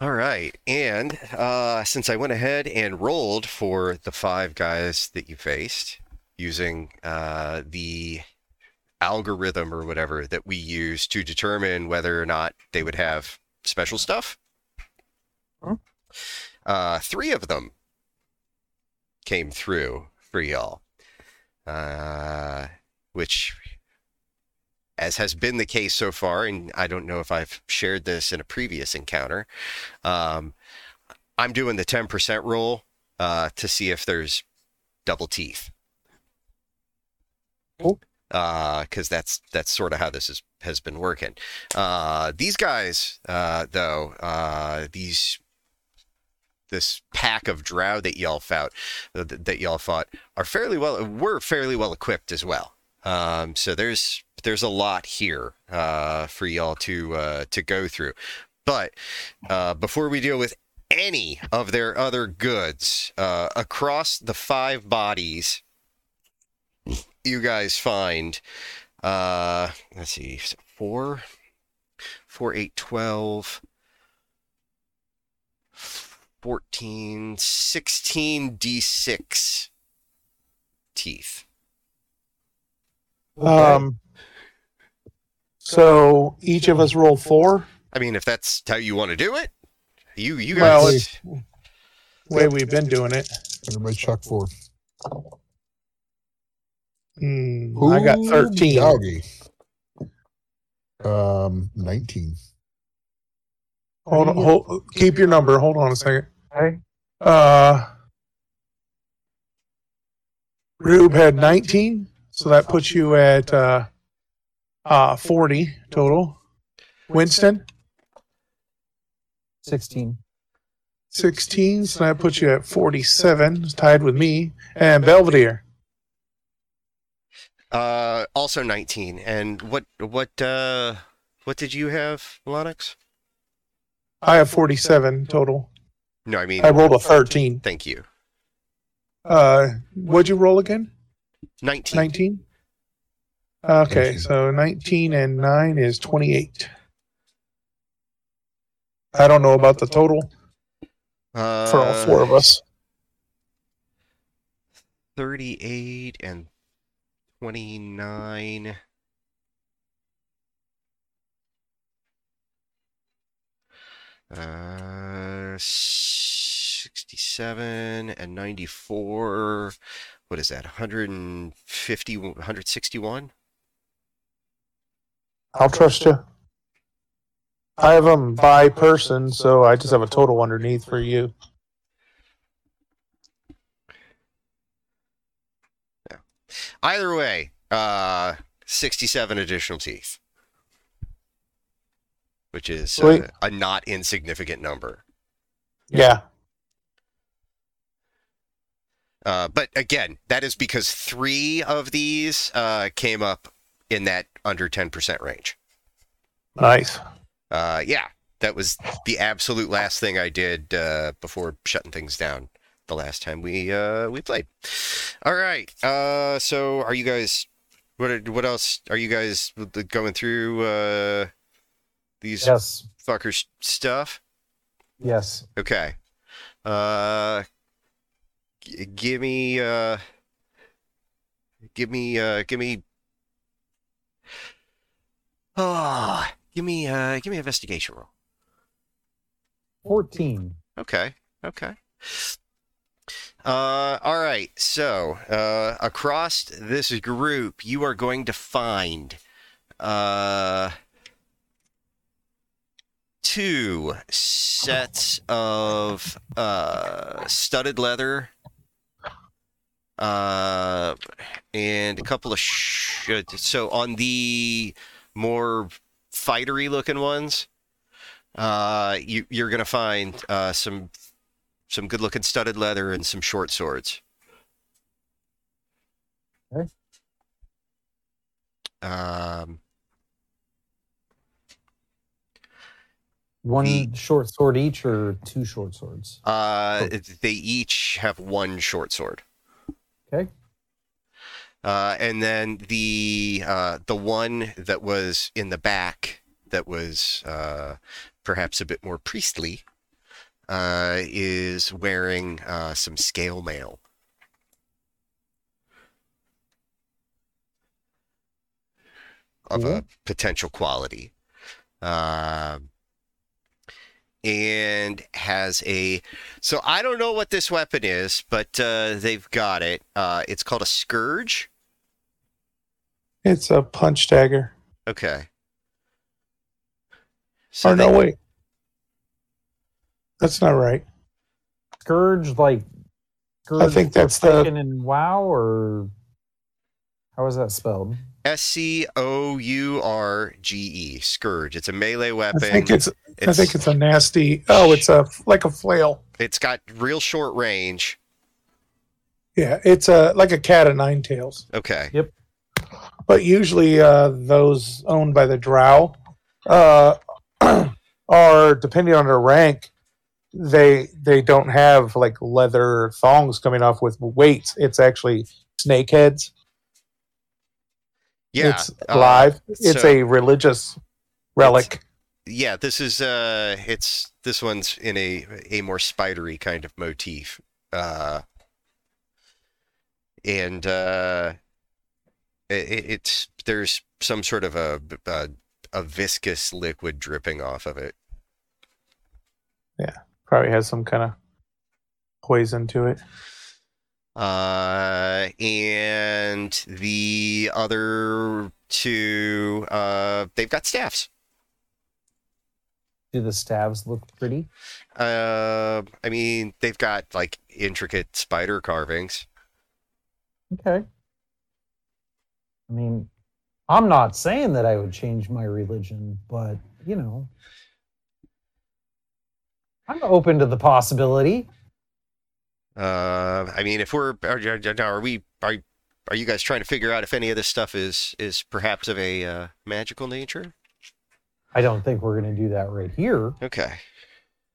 All right. And uh, since I went ahead and rolled for the five guys that you faced using uh, the algorithm or whatever that we use to determine whether or not they would have special stuff, Huh? uh, three of them came through for y'all. Uh, which, as has been the case so far, and I don't know if I've shared this in a previous encounter, um, I'm doing the 10% rule uh, to see if there's double teeth. Because that's that's sort of how this is, has been working. Uh, these guys, uh, though, uh, these this pack of drow that y'all fought, that, that y'all fought, are fairly well. We're fairly well equipped as well. Um, so there's there's a lot here uh, for y'all to uh, to go through. But uh, before we deal with any of their other goods uh, across the five bodies, you guys find. Uh, let's see, four, four, eight, twelve. 14, 16 d6 teeth. Um. So each of us roll four. I mean, if that's how you want to do it, you you Well, guys. it's way we've been doing it. Everybody chuck four. Hmm, I got thirteen. Doggy. Um, 19. Hold on, hold, keep your number. Hold on a second. Okay. Uh, Rube had 19, so that puts you at uh, uh, 40 total. Winston, 16. 16, so that puts you at 47, It's tied with me. And Belvedere, Uh, also 19. And what what uh what did you have, Lonix? I have 47 total. No, I mean, I rolled a 13. thank you. Uh, what'd you roll again? 19. 19? Okay, so 19 and 9 is 28. I don't know about the total Uh, for all four of us. 38 and 29. Uh, 67 and 94. What is that? 150, 161? I'll trust you. I have them by person, so I just have a total underneath for you. Yeah. Either way, uh, 67 additional teeth, which is Sweet. uh, a not insignificant number. Yeah. Uh, but again, that is because three of these uh, came up in that under 10% range. Nice. Uh, yeah, that was the absolute last thing I did uh, before shutting things down the last time we uh, we played. All right. Uh, so are you guys? What are- what else are you guys going through? Uh, these Yes. fuckers stuff. Yes. Okay. Uh, g- give me, uh, give me, uh, give me. Ah, give me, uh, give me an investigation roll. 14. Okay. Okay. Uh, all right. So, uh, across this group, you are going to find, uh, two sets of, uh, studded leather, uh, and a couple of, sh- so on the more fightery looking ones, uh, you, you're going to find, uh, some some good looking studded leather and some short swords. Okay. Um, One The- short sword each or two short swords? uh, they each have one short sword. Okay. Uh, and then the uh, the one that was in the back that was uh, perhaps a bit more priestly uh, is wearing uh, some scale mail. Of a potential quality. Um, and has a. So I don't know what this weapon is, but uh, they've got it. Uh, it's called a Scourge. It's a punch dagger. Okay. So or no, they- wait. That's not right. Scourge, like Scourge I think that's the- taken in WoW, or how is that spelled? S C O U R G E Scourge. It's a melee weapon. I weapon. think it's, I think it's a nasty. Oh, it's a like a flail. it's got real short range. Yeah, it's a like a cat of nine tails. Okay. But usually, uh, those owned by the Drow uh, are depending on their rank. They they don't have like leather thongs coming off with weights. It's actually snake heads. Yeah. it's uh, live. it's so- a religious relic. yeah. This is uh. It's this one's in a a more spidery kind of motif. Uh. And uh. It, it- it's there's some sort of a, a a viscous liquid dripping off of it. Yeah, probably has some kind of poison to it. Uh, and the other two, uh, they've got staffs. Do the staves look pretty? Uh, I mean, they've got like intricate spider carvings. Okay. I mean, I'm not saying that I would change my religion, but you know, I'm open to the possibility. Uh, I mean, if we're are, are, are we are are you guys trying to figure out if any of this stuff is is perhaps of a uh, magical nature? I don't think we're going to do that right here. Okay.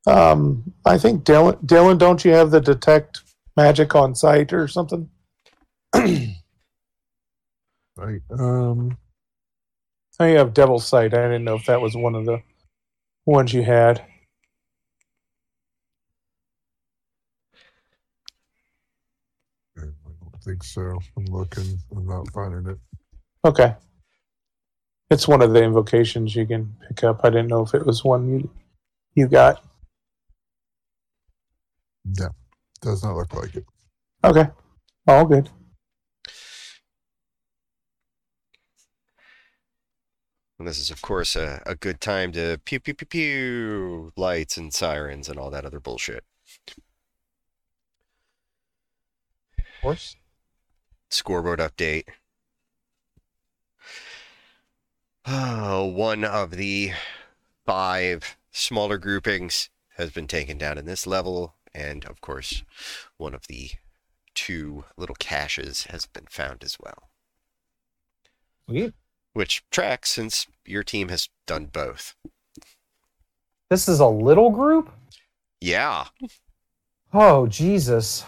Um, I think Dylan, Dylan, don't you have the detect magic on site or something? Right. Um, I have Devil's Sight. I didn't know if that was one of the ones you had. I don't think so. I'm looking. I'm not finding it. Okay. It's one of the invocations you can pick up. I didn't know if it was one you you got. No, does not look like it. Okay. All good. And this is, of course, a, a good time to pew pew pew pew lights and sirens and all that other bullshit. Of course. scoreboard update. Oh, one of the five smaller groupings has been taken down in this level, and of course, one of the two little caches has been found as well. Sweet. Which tracks since your team has done both. This is a little group? Yeah. Oh, Jesus.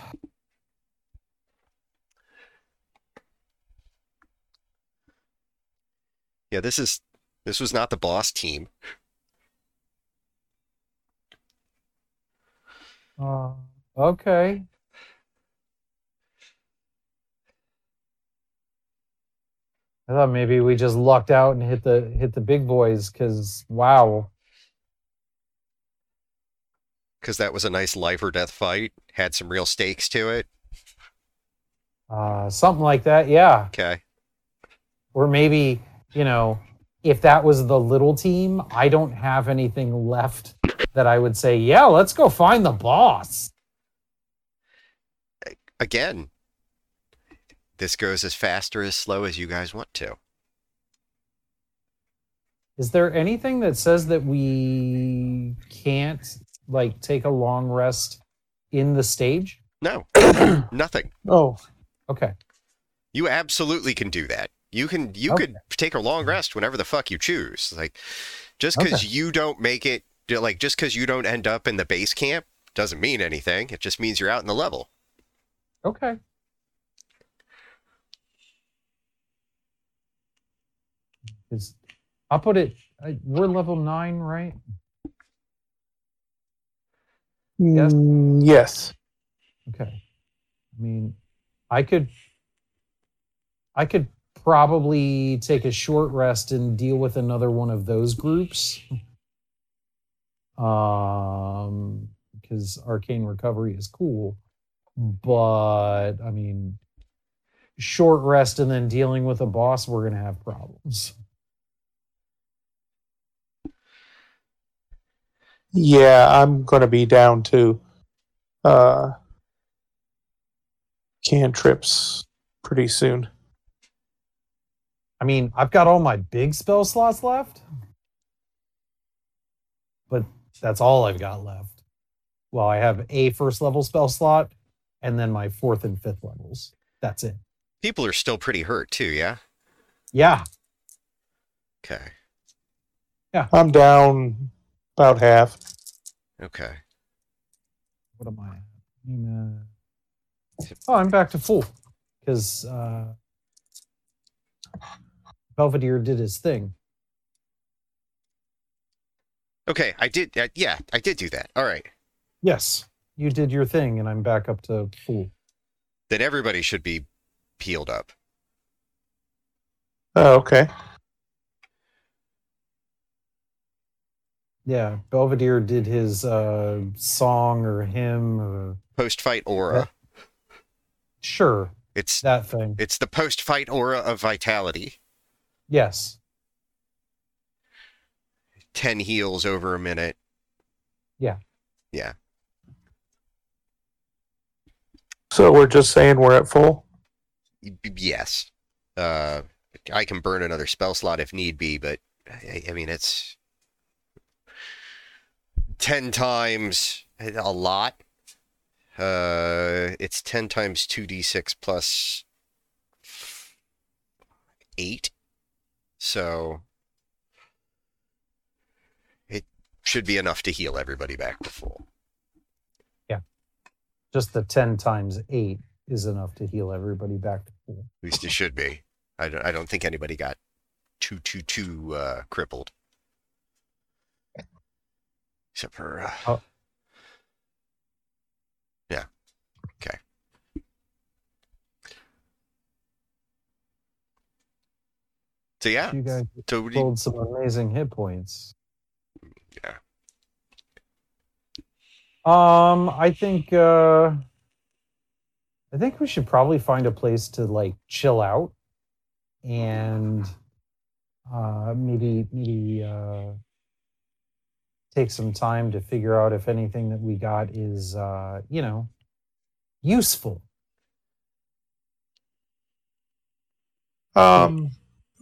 Yeah, this is this was not the boss team. Uh, okay. I thought maybe we just lucked out and hit the hit the big boys because wow. Because that was a nice life or death fight. Had some real stakes to it. Uh, something like that, yeah. Okay. Or maybe, you know, if that was the little team, I don't have anything left that I would say, yeah, let's go find the boss. again, this goes as fast or as slow as you guys want to. Is there anything that says that we can't like take a long rest in the stage? No, nothing. Oh, Okay. You absolutely can do that. You can you Okay. could take a long rest whenever the fuck you choose. Like just because Okay. you don't make it, like just because you don't end up in the base camp doesn't mean anything. It just means you're out in the level. Okay. Is I'll put it. We're level nine, right? Yes? Mm, yes. Okay. I mean, I could I could probably take a short rest and deal with another one of those groups. Um because arcane recovery is cool. But I mean short rest and then dealing with a boss, we're gonna have problems. Yeah, I'm going to be down to uh, cantrips pretty soon. I mean, I've got all my big spell slots left. But that's all I've got left. Well, I have a first level spell slot and then my fourth and fifth levels. That's it. People are still pretty hurt too, yeah? Yeah. Okay. Yeah. I'm down about half. Okay. What am I? I'm, uh, oh, I'm back to full because uh, Belvedere did his thing. Okay, I did uh, yeah, I did do that. All right. Yes, you did your thing, and I'm back up to full. Then everybody should be peeled up. Oh, okay. Yeah, Belvedere did his uh, song or hymn or Post fight aura. sure It's that thing. it's the post fight aura of vitality. Yes. 10 heals over a minute. Yeah. Yeah. So we're just saying we're at full. Y- y- Yes. Uh I can burn another spell slot if need be, but I, I mean it's 10 times a lot. Uh it's 10 times 2d6 plus 8. So it should be enough to heal everybody back to full. Yeah. Just the 10 times 8 is enough to heal everybody back to full. At least it should be. I don't, I don't think anybody got too too too uh, crippled. Except for uh, Oh. yeah. Okay. So yeah. You guys So you- some amazing hit points. Yeah. Um, I think uh I think we should probably find a place to like chill out and uh maybe maybe uh take some time to figure out if anything that we got is uh, you know, useful. um,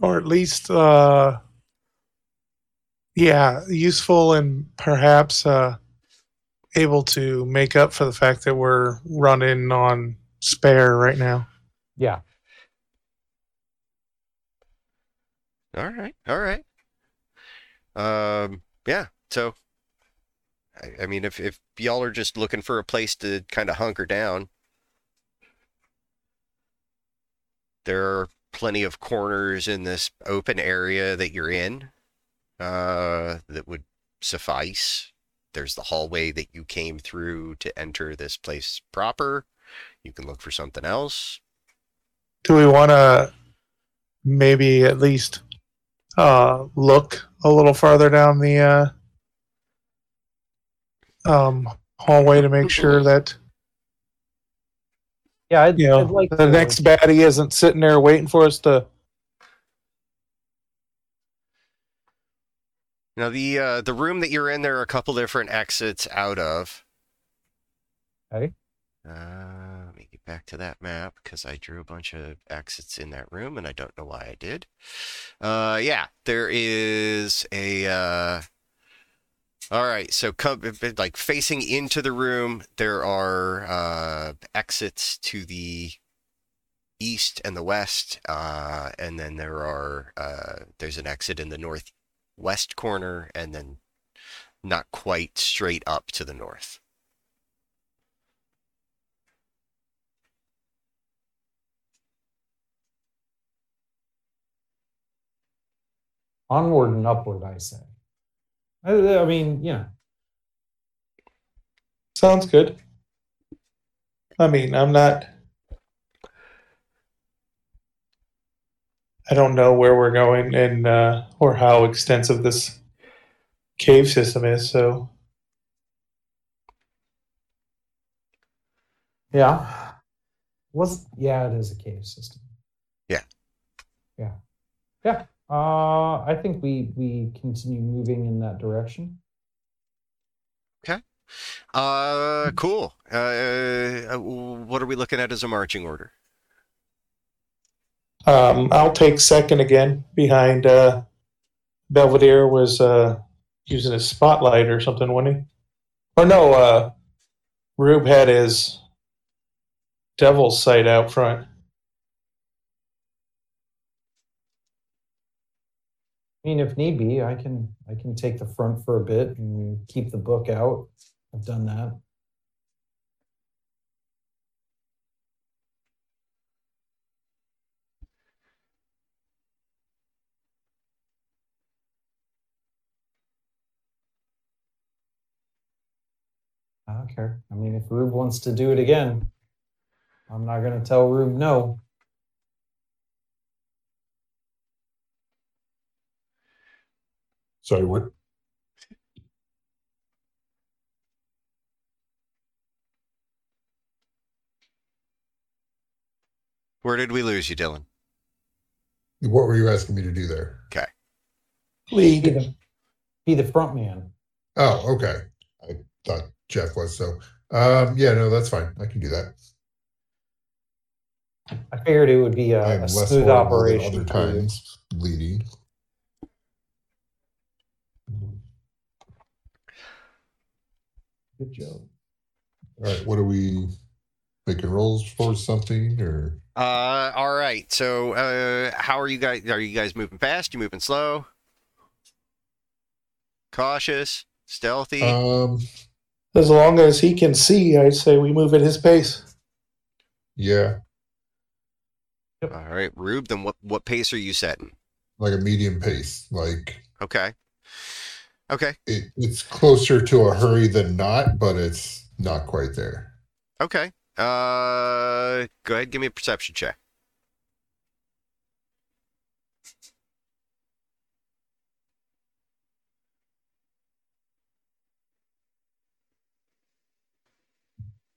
or at least, uh, yeah, useful and perhaps uh, able to make up for the fact that we're running on spare right now. Yeah. All right, all right. Um, yeah. So, I, mean, if if y'all are just looking for a place to kind of hunker down, there are plenty of corners in this open area that you're in uh, that would suffice. There's the hallway that you came through to enter this place proper. You can look for something else. Do we want to maybe at least uh, look a little farther down the uh, um, hallway to make sure that Yeah, I'd, you know I'd like the to- next baddie isn't sitting there waiting for us to? Now the uh, the room that you're in, there are a couple different exits out of. Okay. Uh, let me get back to that map because I drew a bunch of exits in that room and I don't know why I did. Uh, yeah, there is a. All right, so come like facing into the room, there are uh, exits to the east and the west, uh, and then there are uh, there's an exit in the northwest corner, and then not quite straight up to the north. onward and upward. I say. I, I mean, yeah. Sounds good. I mean, I'm not. I don't know where we're going and uh, or how extensive this cave system is. So Yeah. Was yeah, it is a cave system. Yeah. Yeah. Yeah. Uh, I think we we continue moving in that direction. Okay. Uh, cool. Uh, uh, what are we looking at as a marching order? um, I'll take second again behind uh, Belvedere was uh, using his spotlight or something, wasn't he? Or no, uh, Rube had his devil's sight out front. I mean, if need be, I can I can take the front for a bit and keep the book out. I've done that. I don't care. I mean, if Rube wants to do it again, I'm not going to tell Rube no. Sorry, what? Where did we lose you, Dylan? What were you asking me to do there? Be Lead. the, be the front man. Oh, okay. I thought Jeff was so. Um, yeah, no, that's fine. I can do that. I figured it would be a, I'm a smooth operation. other times leading. Good job. All right, what are we making rolls for something or? Uh, all right. So, uh, how are you guys? Are you guys moving fast? You moving slow? Cautious? Stealthy? Um, As long as he can see, I'd say we move at his pace. yeah, all right, Rube. Then what? What pace are you setting? like a medium pace. Like Okay. Okay. it, it's closer to a hurry than not, but it's not quite there. Okay. Uh, go ahead. Give me a perception check.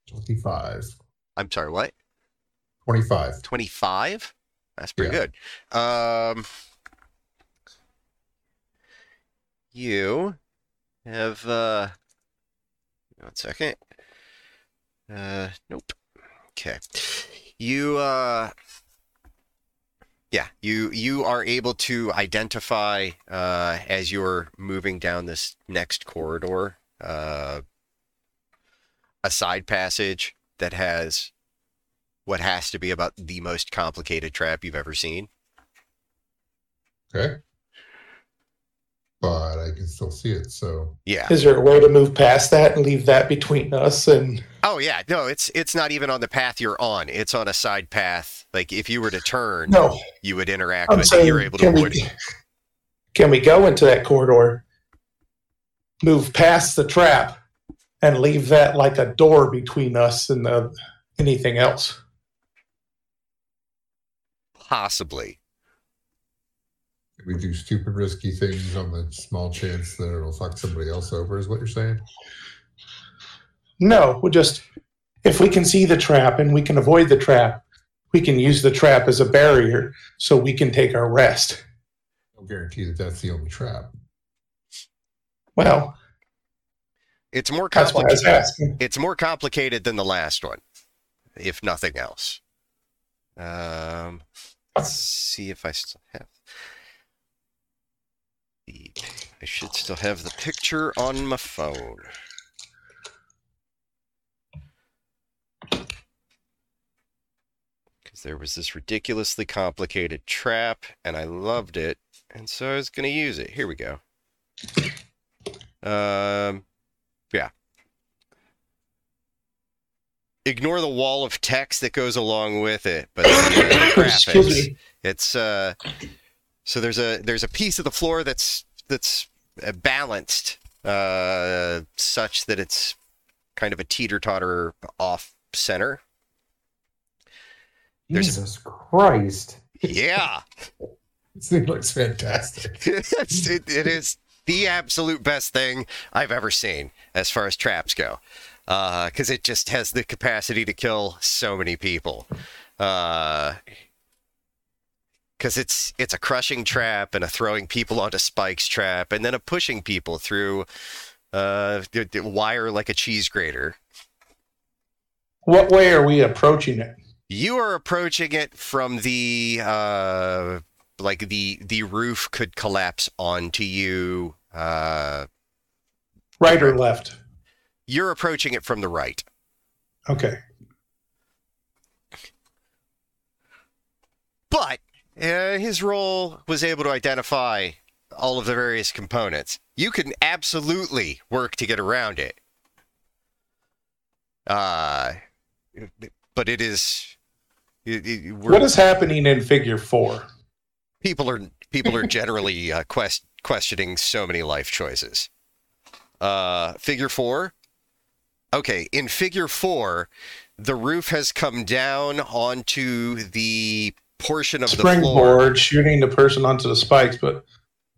Twenty-five. I'm sorry. What? Twenty-five. 25 that's pretty Yeah. good um you have uh one second uh nope okay you uh yeah you you are able to identify uh as you're moving down this next corridor uh a side passage that has what has to be about the most complicated trap you've ever seen. Okay. But I can still see it. So Yeah. Is there a way to move past that and leave that between us and Oh yeah. No, it's it's not even on the path you're on. It's on a side path. Like if you were to turn, no? you would interact I'm with it. saying, You're able to can avoid we can we go into that corridor, move past the trap, and leave that like a door between us and the, anything else? Possibly. We do stupid, risky things on the small chance that it'll fuck somebody else over. Is what you're saying? No, we just if we can see the trap and we can avoid the trap, we can use the trap as a barrier so we can take our rest. No guarantee that that's the only trap. Well, It's more that's why I was complicated. It's more complicated than the last one, if nothing else. Um, let's see if I still have the. I should still have the picture on my phone. Because there was this ridiculously complicated trap, and I loved it, and so I was going to use it. Here we go. Um, yeah. Ignore the wall of text that goes along with it, but Excuse me. It's uh, so there's a there's a piece of the floor that's that's balanced uh, such that it's kind of a teeter totter off center. There's Jesus Christ. Yeah, This thing looks fantastic. It, it is the absolute best thing I've ever seen as far as traps go, Uh because it just has the capacity to kill so many people. Because it's it's a crushing trap and a throwing people onto spikes trap, and then a pushing people through uh, the, the wire like a cheese grater. What way are we approaching it? You are approaching it from the uh, like the the roof could collapse onto you. Uh, Right or left? you're approaching it from the right. Okay. But uh, his role was able to identify all of the various components. You can absolutely work to get around it. Uh, but it is. It, it, what is happening in Figure Four? people are people are generally uh, quest, questioning so many life choices. Uh, figure four. Okay, in figure four, the roof has come down onto the portion of the floor. Springboard shooting the person onto the spikes, but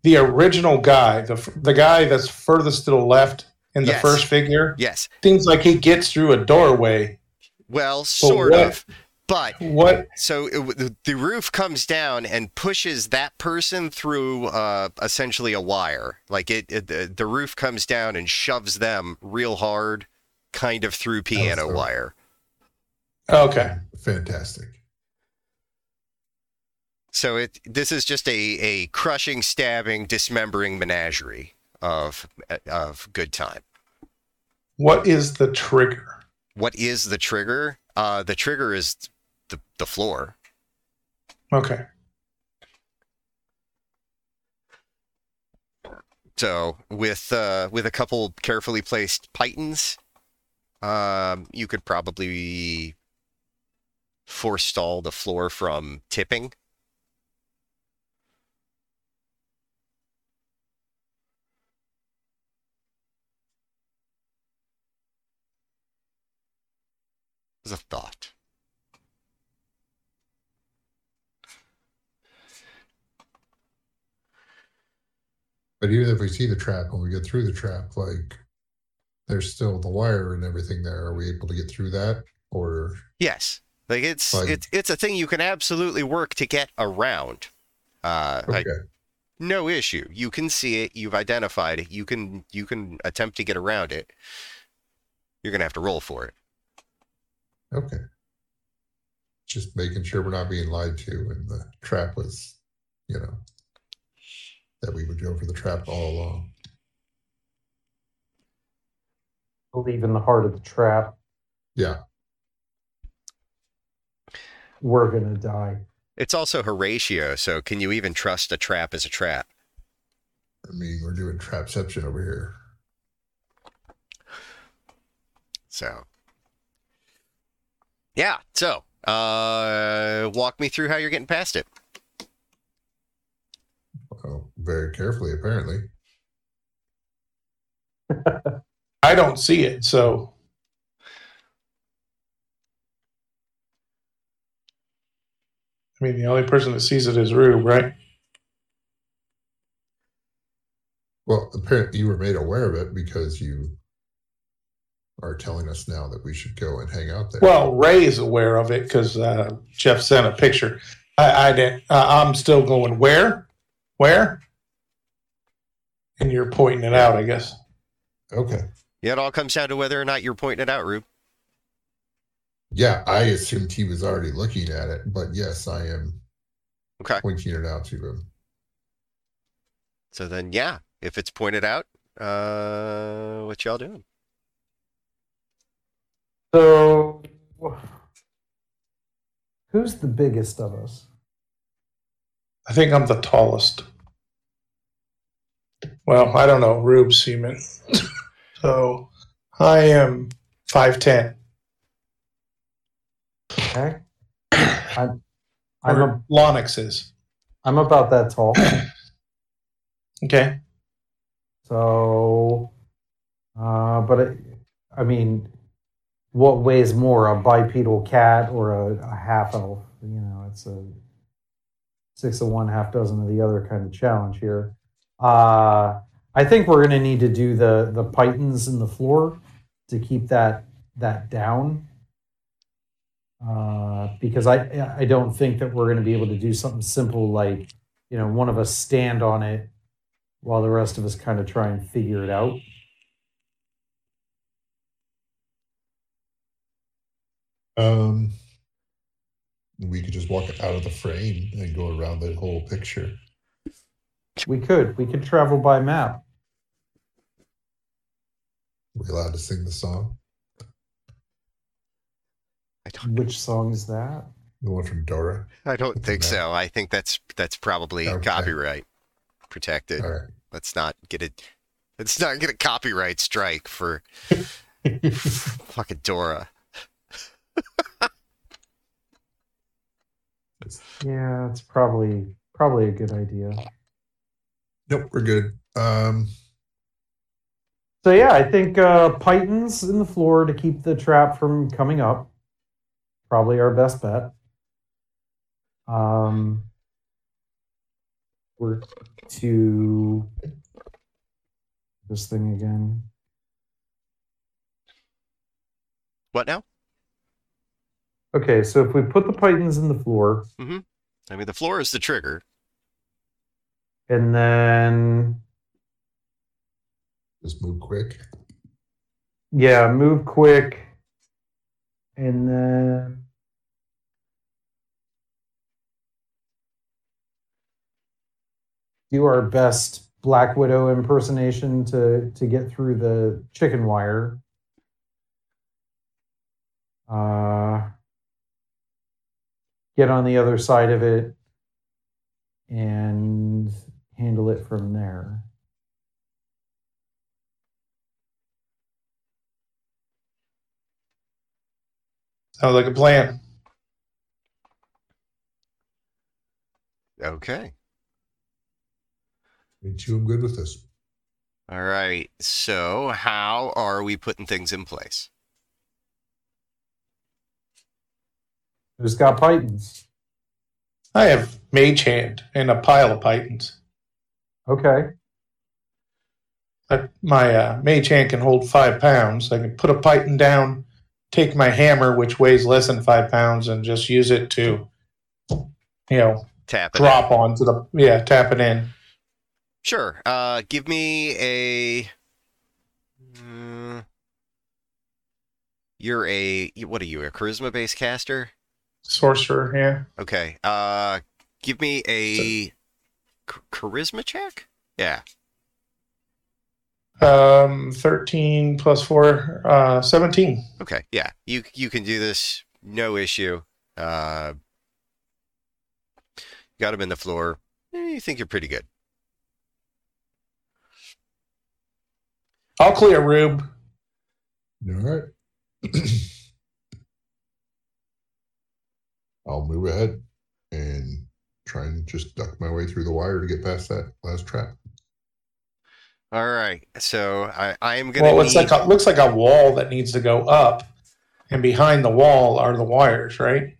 the original guy, the the guy that's furthest to the left in the Yes. first figure, Yes. seems like he gets through a doorway. Well, sort what? of. But What? so it, the- the roof comes down and pushes that person through uh, essentially a wire. Like it, it the, the roof comes down and shoves them real hard, kind of through piano wire. Okay. Fantastic. So it this is just a, a crushing, stabbing, dismembering menagerie of of good time. What is the trigger? What is the trigger? Uh, the trigger is the the floor. Okay. So with uh, with a couple carefully placed pitons, um, you could probably forestall the floor from tipping. As a thought. But even if we see the trap when we get through the trap, like there's still the wire and everything there. Are we able to get through that? Or Yes, like it's Like- it's it's a thing you can absolutely work to get around. Uh, like, okay, no issue. You can see it. You've identified it. You can you can attempt to get around it. You're gonna have to roll for it. Okay. Just making sure we're not being lied to, and the trap was, you know, that we would go for the trap all along. Believe in the heart of the trap. Yeah, We're gonna die. It's also Horatio, so can you even trust a trap as a trap? I mean we're doing trapception over here. So, yeah. So, uh, walk me through how you're getting past it. Well, very carefully, apparently. I don't see it, so I mean the only person that sees it is Rube, right? Well, apparently you were made aware of it because you are telling us now that we should go and hang out there. Well, Ray is aware of it because uh, Jeff sent a picture. I, I didn't. Uh, I'm still going where, where, and you're pointing it out. I guess. okay. Yeah, it all comes down to whether or not you're pointing it out, Rube. Yeah, I assumed he was already looking at it, but yes, I am Okay. pointing it out to him. So then, yeah, if it's pointed out, uh, what y'all doing? So, who's the biggest of us? I think I'm the tallest. Well, I don't know. Rube Seaman. so I am five ten. Okay, I'm I'm, a, Lonix is. I'm about that tall. Okay. So, uh, but I, I mean, what weighs more, a bipedal cat or a, a half elf? You know, it's a six of one, half dozen of the other kind of challenge here. Uh, I think we're going to need to do the the pitons in the floor to keep that that down. Uh, because I I don't think that we're going to be able to do something simple like you know one of us stand on it while the rest of us kind of try and figure it out. Um, we could just walk out of the frame and go around the whole picture. We could we could travel by map. Are we allowed to sing the song? I don't. Which song is that? The one from Dora? I don't think so. I think that's that's probably Okay. copyright protected. All right. Let's not get it. Let's not get a copyright strike for fucking Dora. Yeah, it's probably probably a good idea. Nope, we're good. Um, So yeah, I think uh, pitons in the floor to keep the trap from coming up. Probably our best bet. Um, we're to this thing again. What now? Okay, so if we put the pitons in the floor I mean, the floor is the trigger. and then just move quick. yeah, move quick, and then do our best Black Widow impersonation to to get through the chicken wire. Uh, get on the other side of it and handle it from there. Sounds like a plan. Okay. Me too, I'm good with this. All right. So, how are we putting things in place? Who's got pitons? I have mage hand and a pile of pitons. Okay. But my uh, mage hand can hold five pounds. I can put a piton down, take my hammer, which weighs less than five pounds, and just use it to, you know, Tap it. drop onto the yeah, tap it in. Sure. Uh, give me a. Mm, you're a what are you? A charisma based caster? Sorcerer, yeah. Okay. Uh, give me a ch- charisma check. Yeah. Um, thirteen plus four, uh, seventeen. Okay. Yeah. You you can do this. No issue. Uh, got him in the floor. Eh, you think you're pretty good. I'll clear Rube. All right. I'll move ahead and try and just duck my way through the wire to get past that last trap. All right. So I I am gonna. Well, it's need- like a, looks like a wall that needs to go up, and behind the wall are the wires, right?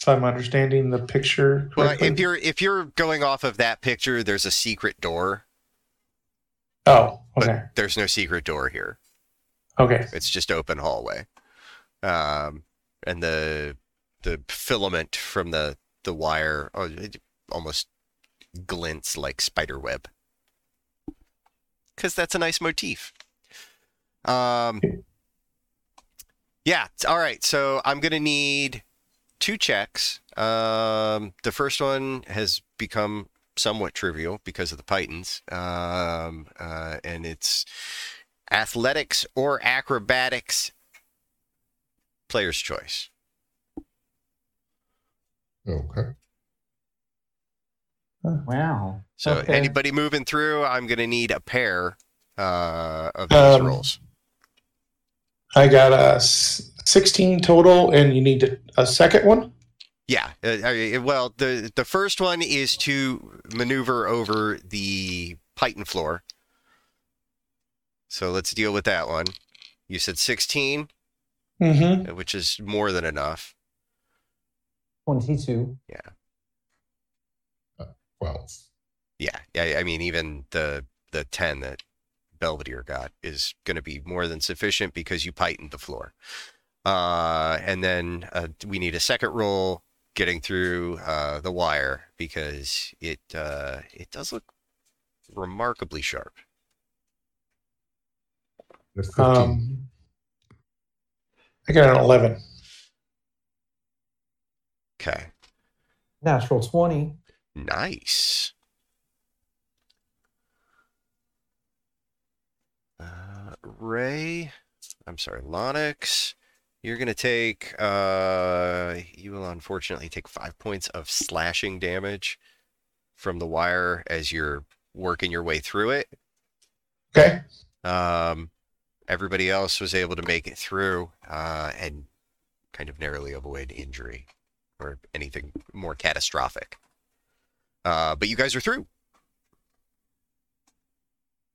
If I'm understanding the picture Well, if you're if you're going off of that picture, there's a secret door, oh, but okay, there's no secret door here. Okay. It's just open hallway, um, and the the filament from the the wire oh, almost glints like spider web, because that's a nice motif. Um, yeah. All right. So I'm gonna need two checks. Um, the first one has become somewhat trivial because of the Pitons, um, uh, and it's athletics or acrobatics. Player's choice. Okay. Wow. So Okay. anybody moving through, I'm going to need a pair uh, of these Um, rolls. I got a 16 total, and you need a, a second one. Yeah. Uh, well, the the first one is to maneuver over the Piton floor. So let's deal with that one. You said 16, Mm-hmm. which is more than enough. 22. Yeah. Twelve. Yeah, I, I mean, even the the 10 that Belvedere got is going to be more than sufficient because you pitoned the floor. Uh, and then uh, we need a second roll getting through uh, the wire because it uh, it does look remarkably sharp. That's fifteen. Um, I got an eleven. Okay, Natural 20. nice. Uh, Ray, I'm sorry, Lonix, you're gonna take. Uh, you will unfortunately take five points of slashing damage from the wire as you're working your way through it. Okay. Um, everybody else was able to make it through uh, and kind of narrowly avoid injury or anything more catastrophic. Uh, but you guys are through.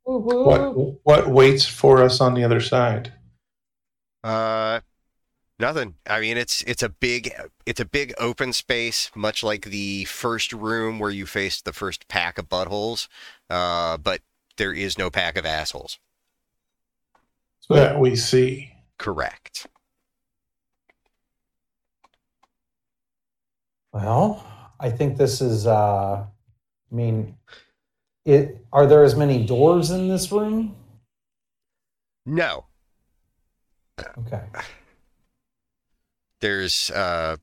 Woo woo. What what waits for us on the other side? Uh, nothing. I mean, it's it's a big it's a big open space, much like the first room where you faced the first pack of buttholes. Uh, but there is no pack of assholes. That we see. Correct. Well, I think this is. Uh, I mean, it. Are there as many doors in this room? No, Okay. there's uh,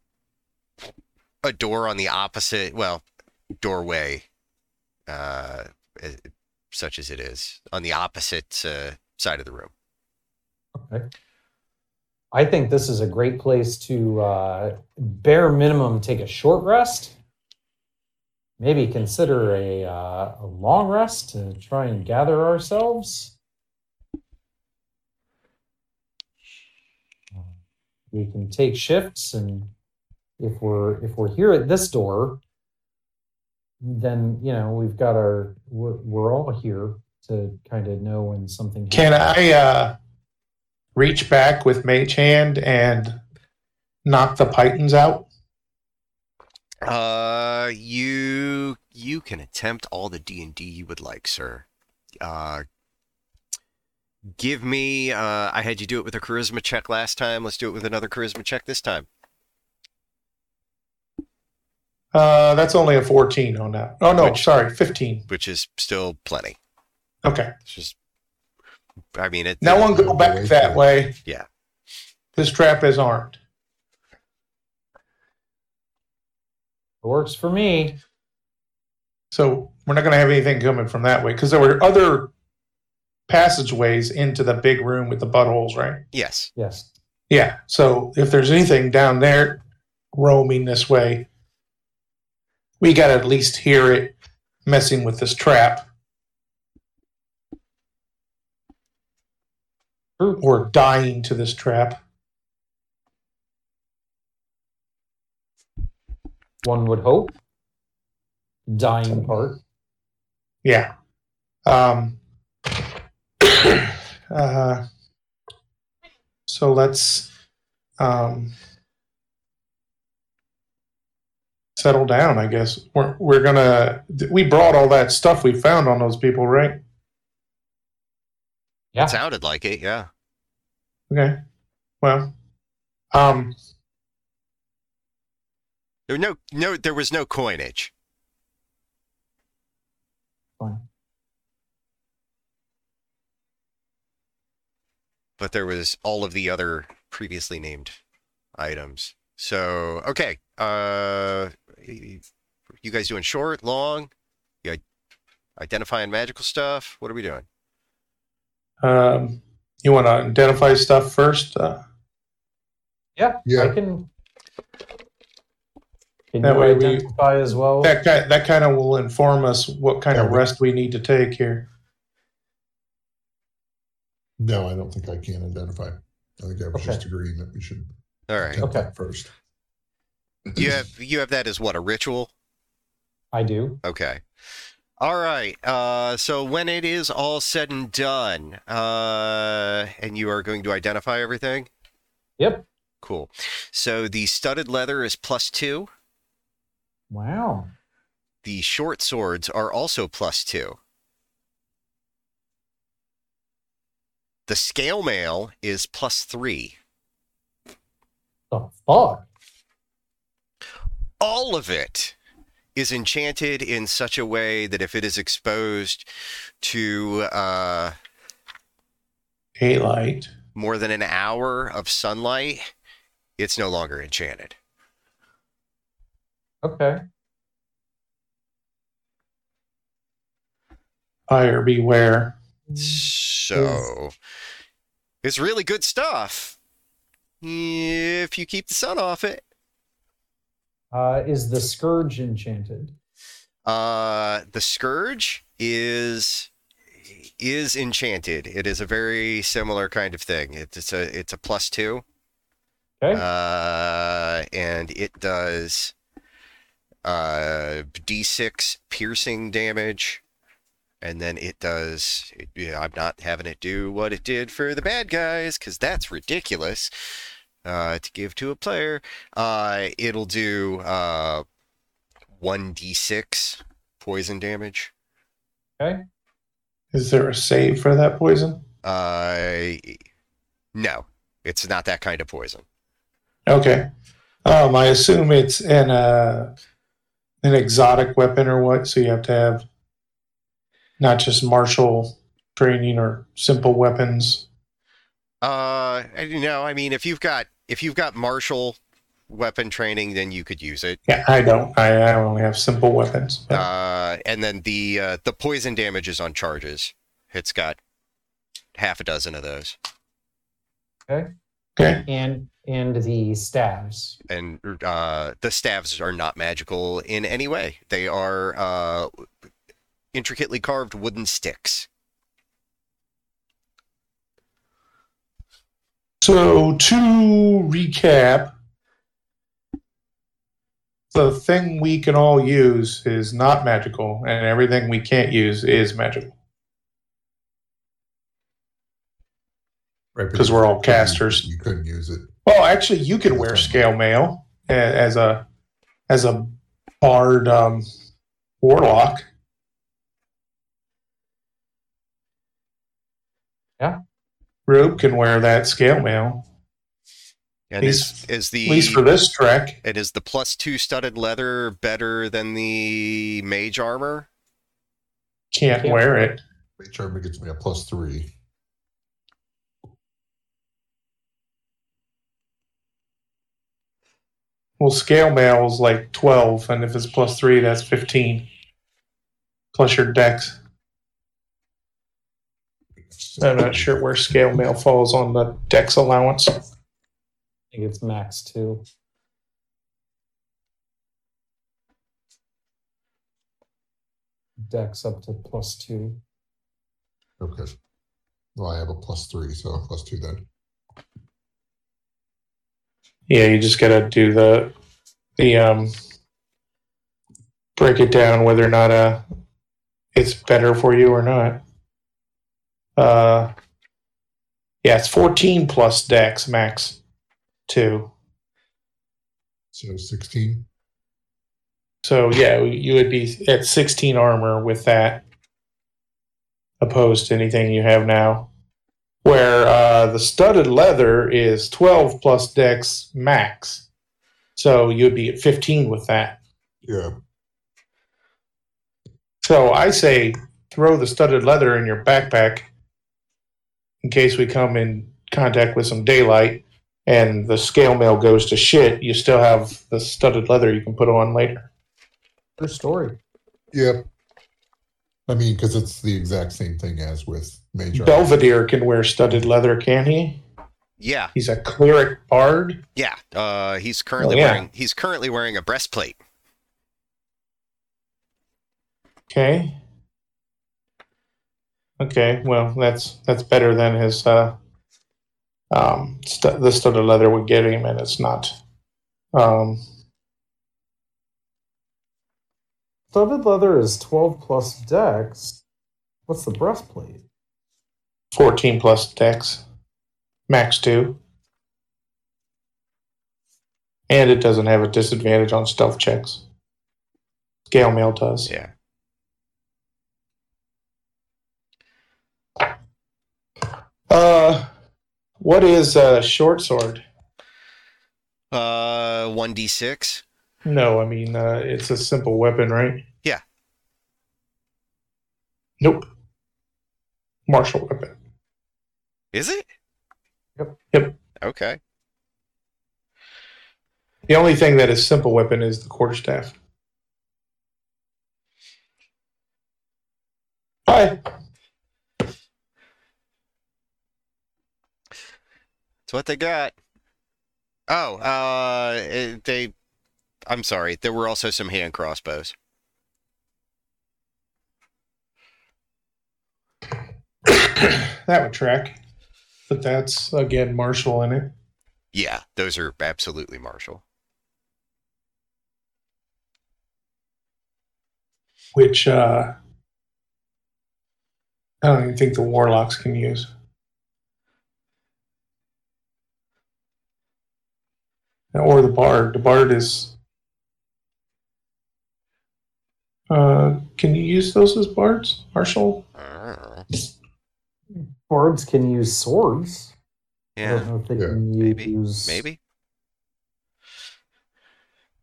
a door on the opposite well doorway uh, such as it is on the opposite uh, side of the room I think this is a great place to uh, bare minimum take a short rest. Maybe consider a, uh, a long rest to try and gather ourselves. We can take shifts, and if we're if we're here at this door, then you know we've got our we're, we're all here to kind of know when something. Can happens. I uh, reach back with Mage Hand and knock the pitons out? uh you you can attempt all the d&d you would like sir uh give me uh i had you do it with a charisma check last time let's do it with another charisma check this time Uh, that's only a 14 on that. Oh, no, Which- sorry, 15. which is still plenty Okay. it's just i mean it No one go back that way. Yeah. This trap is armed. It works for me. So we're not going to have anything coming from that way because there were other passageways into the big room with the buttholes, right? yes Yes. Yeah. So if there's anything down there roaming this way, we got to at least hear it messing with this trap or dying to this trap. One would hope. Dying part. Yeah. Um, uh, so let's um, settle down, I guess. We're, we're gonna, we brought all that stuff we found on those people, right? Yeah. it sounded like it yeah Okay. Well, um, there no no there was no coinage Fine. but there was all of the other previously named items. So okay, uh, you guys doing short, long? You identifying magical stuff? What are we doing? Um, you want to identify stuff first? Uh, Yeah. Yeah. I can. Can That you way we- as well? that ki- that kind of will inform us what kind Yeah, of rest we need to take here. No, I don't think I can identify. I think I was Okay. just agreeing that we should All right. Okay. that first. You have you have that as what a ritual? I do. Okay. All right. Uh, so when it is all said and done, uh, and you are going to identify everything, Yep. cool. So the studded leather is plus two. Wow. The short swords are also plus two. The scale mail is plus three. The fuck? All of it is enchanted in such a way that if it is exposed to uh, Daylight. more than an hour of sunlight, it's no longer enchanted. Okay. Buyer beware. So it's really good stuff. If you keep the sun off it. Uh, is the scourge enchanted? Uh the scourge is is enchanted. It is a very similar kind of thing. It's a it's a plus two. Okay. Uh and it does uh D6 piercing damage. And then it does. Yeah, I'm not having it do what it did for the bad guys because that's ridiculous. Uh, to give to a player, uh, it'll do uh, one d6 poison damage. okay. Is there a save for that poison? Uh, no, it's not that kind of poison. Okay. Um, I assume it's an uh, an exotic weapon or what, so you have to have not just martial training or simple weapons. Uh, I- you know, I mean, if you've got if you've got martial weapon training, then you could use it. Yeah, I don't. I, I only have simple weapons. but- Uh, and then the uh, the poison damage is on charges. It's got half a dozen of those, okay. And and the staves. and uh, the staves are not magical in any way. They are uh, intricately carved wooden sticks. So to recap, the thing we can all use is not magical, and everything we can't use is magical Right, because we're all casters. You couldn't use it. Well, actually, you could wear scale mail as a as a bard um, warlock. Yeah. Rube can wear that scale mail, And is is the at least for this trek. and is the plus two studded leather better than the mage armor? Can't Yeah. wear it. Make sure it gets me a plus three. Well, scale mail is like twelve, and if it's plus three, that's fifteen. Plus your dex. I'm not sure where scale mail falls on the dex allowance. I think it's max two. Dex up to plus two. Okay. Well, I have a plus three, so plus two then. Yeah, you just gotta do the the um break it down whether or not uh it's better for you or not. Uh yeah, it's 14 plus dex max 2. So 16. So yeah, you would be at 16 armor with that opposed to anything you have now. Where uh, the studded leather is 12 plus dex max. So you'd be at 15 with that. Yeah. So I say throw the studded leather in your backpack in case we come in contact with some daylight and the scale mail goes to shit. You still have the studded leather you can put on later. True story. Yep. I mean, because it's the exact same thing as with Major. Belvedere can wear studded leather, can he? Yeah, He's a cleric bard. yeah. Uh, he's currently Oh, yeah. wearing he's currently wearing a breastplate. Okay. Okay, well that's that's better than his uh um stu- the studded leather would get him, and it's not um studded leather is 12 plus dex. What's the breastplate? 14 plus dex. Max 2. And it doesn't have a disadvantage on stealth checks. Scale mail does. Yeah. Uh, what is a short sword? Uh, one d six. No, I mean uh, it's a simple weapon, right? Yeah. Nope. Martial weapon. Is it? Yep. Yep. Okay. The only thing that is simple weapon is the quarterstaff. Hi. What they got. Oh, uh, it- they. I'm sorry. There were also some hand crossbows. that would track. But that's again martial in it. Yeah, those are absolutely martial. which uh, I don't even think the warlocks can use. Or the bard. The bard is. Uh, can you use those as bards, Marshall? Uh, Bards can use swords. I yeah, don't know if they Yeah, can maybe, use. maybe.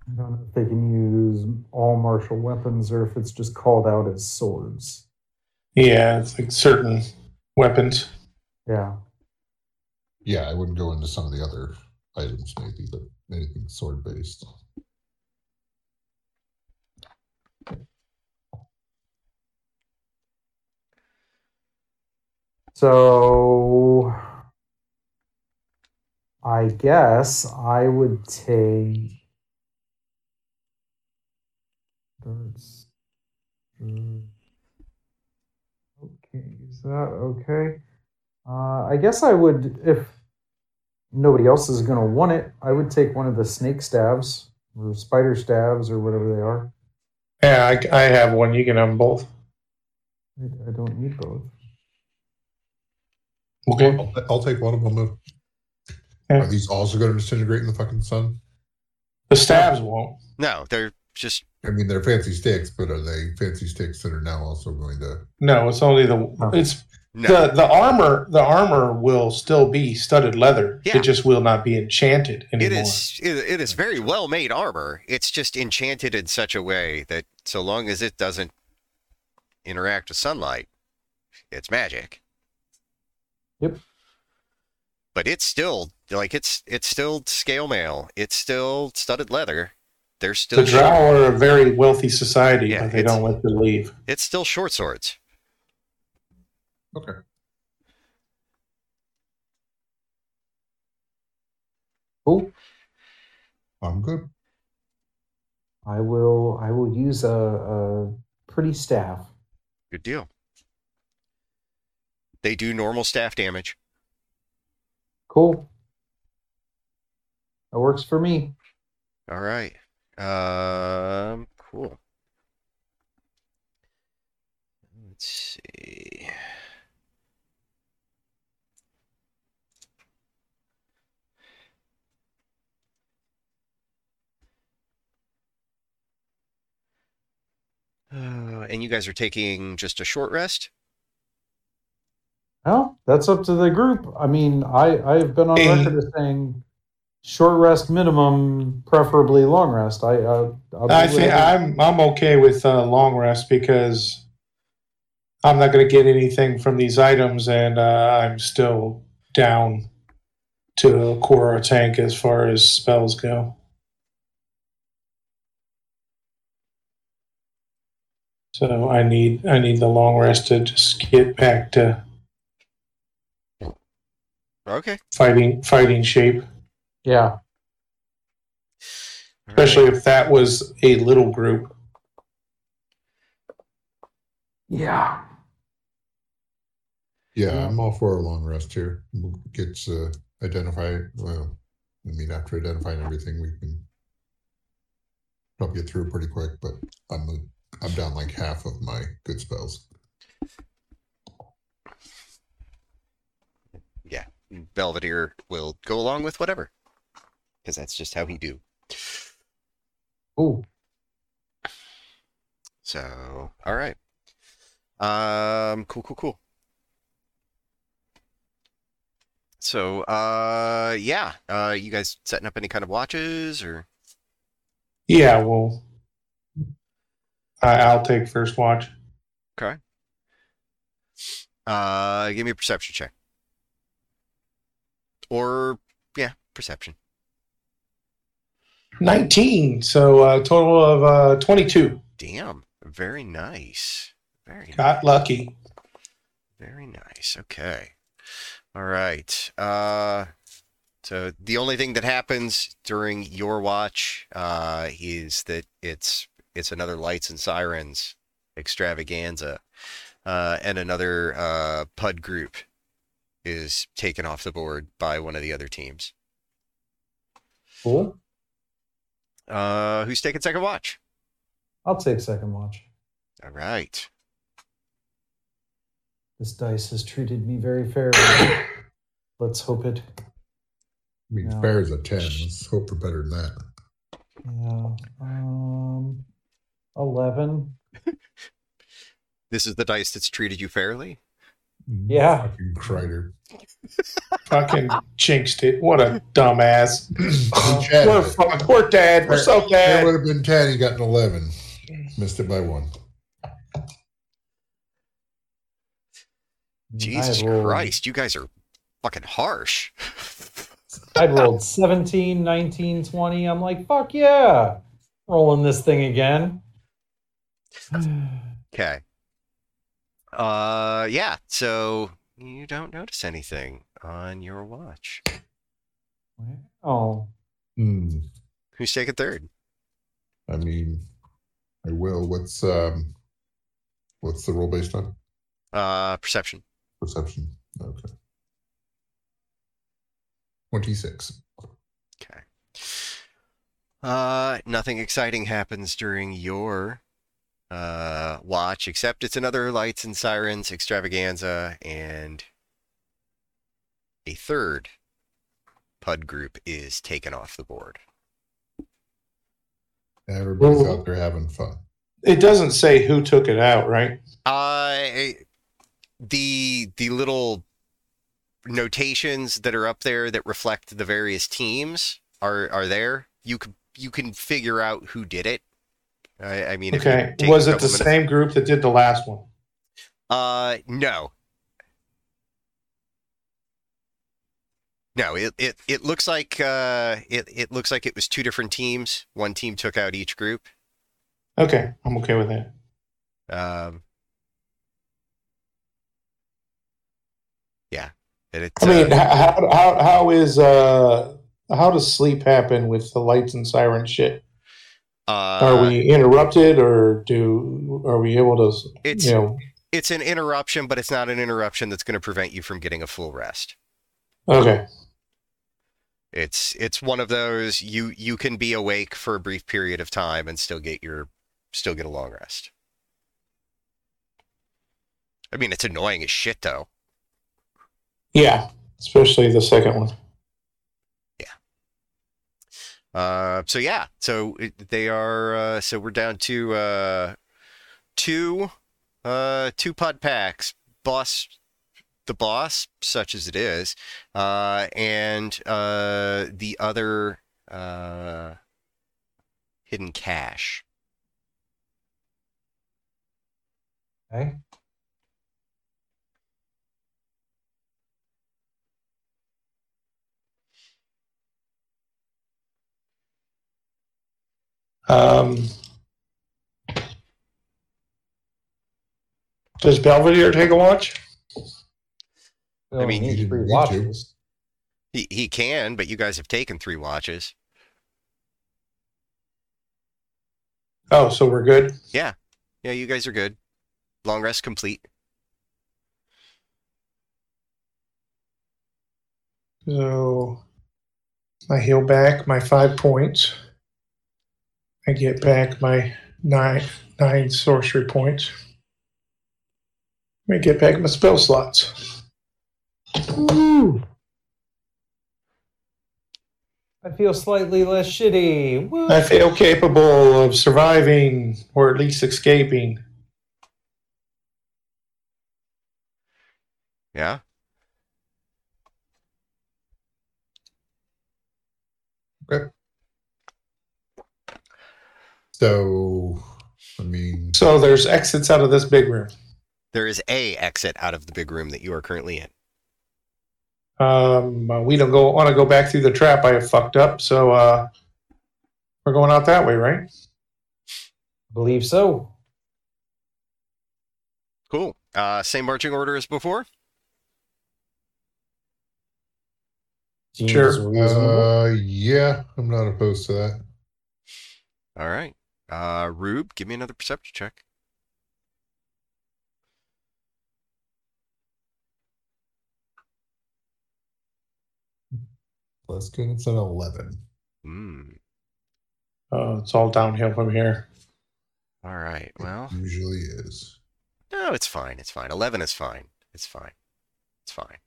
I don't know if they can use all martial weapons or if it's just called out as swords. Yeah, it's like certain weapons. Yeah. Yeah, I wouldn't go into some of the other items maybe, but anything sword based. So I guess I would take. Okay, is that okay? Uh, I guess I would if nobody else is going to want it. I would take one of the snake stabs or spider stabs or whatever they are. Yeah, I, I have one. You can have them both. I, I don't need both. Okay. I'll, I'll take one of them. Yeah. Are these also going to disintegrate in the fucking sun? The stabs won't. No, they're just I mean, they're fancy sticks, but are they fancy sticks that are now also going to? No, it's only the it's no. the the armor. The armor will still be studded leather. Yeah. It just will not be enchanted anymore. It is it, it is very well made armor. It's just enchanted in such a way that so long as it doesn't interact with sunlight, it's magic. Yep. But it's still like it's it's still scale mail. It's still studded leather. They're still The Drow are a very wealthy society, Yeah, but they don't let them leave. it's still short swords. Okay. Cool. I'm good. I will. I will use a, a pretty staff. Good deal. They do normal staff damage. Cool. That works for me. All right. Um, cool. Let's see. Uh, and you guys are taking just a short rest? Well, that's up to the group. I mean, I I've been on Hey. record as saying short rest minimum, preferably long rest. I uh, I'll I do think I'm I'm okay with uh, long rest because I'm not going to get anything from these items, and uh, I'm still down to a core or tank as far as spells go. So I need I need the long rest to just get back to Okay. fighting fighting shape, yeah. All right. especially if that was a little group. Yeah. Yeah, I'm all for a long rest here. We'll get uh, identify. Well, I mean, after identifying everything, we can probably get through pretty quick. But I'm I'm down like half of my good spells. Yeah, Belvedere will go along with whatever, because that's just how he do. Oh. So, all right. Um, cool, cool, cool. So, uh, yeah, uh, you guys setting up any kind of watches or? Yeah, well, I, I'll take first watch. Okay. Uh, give me a perception check. Or, yeah, perception. 19, so a total of uh, 22. Damn, very nice. Very nice. Got lucky. Very nice. Okay. All right. Uh so the only thing that happens during your watch uh is that it's it's another lights and sirens extravaganza. Uh and another uh pud group is taken off the board by one of the other teams. cool. Uh who's taking second watch? I'll take second watch. All right. This dice has treated me very fairly. Let's hope it. I mean, No. fair is a 10. Let's hope for better than that. Yeah. Um, eleven. This is the dice that's treated you fairly. Yeah. Fucking Kreider. Fucking jinxed it. What a dumbass. Chad, What a fuck. Poor dad. We're so That bad. would have been 10. He got an 11. Missed it by one. Jesus rolled- Christ, you guys are fucking harsh. I rolled 17, 19, 20. I'm like, fuck yeah. Rolling this thing again. Okay. Uh, yeah. So you don't notice anything on your watch. Oh, Hmm. Who's taking third? I mean, I will. What's um, what's the roll based on? Uh, perception. Perception. Okay. Twenty-six. Okay. Uh, nothing exciting happens during your uh watch except it's another lights and sirens extravaganza and a third pud group is taken off the board. Everybody's Well- out there having fun. It doesn't say who took it out, right? Uh, the the little notations that are up there that reflect the various teams are are there. You can you can figure out who did it. I, I mean, Okay. Was it the minutes- same group that did the last one? Uh, no. No, it, it, it looks like uh it, it looks like it was two different teams. One team took out each group. Okay. I'm okay with that. Um, yeah, it's I mean, uh, how, how, how is, uh, how does sleep happen with the lights and siren shit? Uh, Are we interrupted or do, are we able to, It's you know, it's an interruption, but it's not an interruption that's going to prevent you from getting a full rest. okay. It's it's one of those you you can be awake for a brief period of time and still get your still get a long rest. I mean, it's annoying as shit though. Yeah. Especially the second one. Uh, so yeah, so they are. Uh, so we're down to uh, two, uh, two pud packs. Boss, the boss, such as it is, uh, and uh, the other uh, hidden cache. okay. Um, does Belvedere take a watch? I mean, only you need three didn't need to. watches. He he can, but you guys have taken three watches. Oh, so we're good. Yeah. Yeah, you guys are good. Long rest complete. So I heal back my five points. I get back my nine nine sorcery points. Let me get back my spell slots. I feel slightly less shitty. Woo. I feel capable of surviving or at least escaping. Yeah. So, I mean, So there's exits out of this big room. There is a exit out of the big room that you are currently in. Um, uh, we don't go want to go back through the trap I have fucked up, so uh, we're going out that way, right? I believe so. Cool. Uh, same marching order as before. Seems Sure. uh, yeah, I'm not opposed to that. All right. Uh, Rube, give me another perception check. Let's go. It's an 11. Hmm. Uh, it's all downhill from here. All right. Well, Usually is. no, it's fine. It's fine. Eleven is fine. It's fine. It's fine.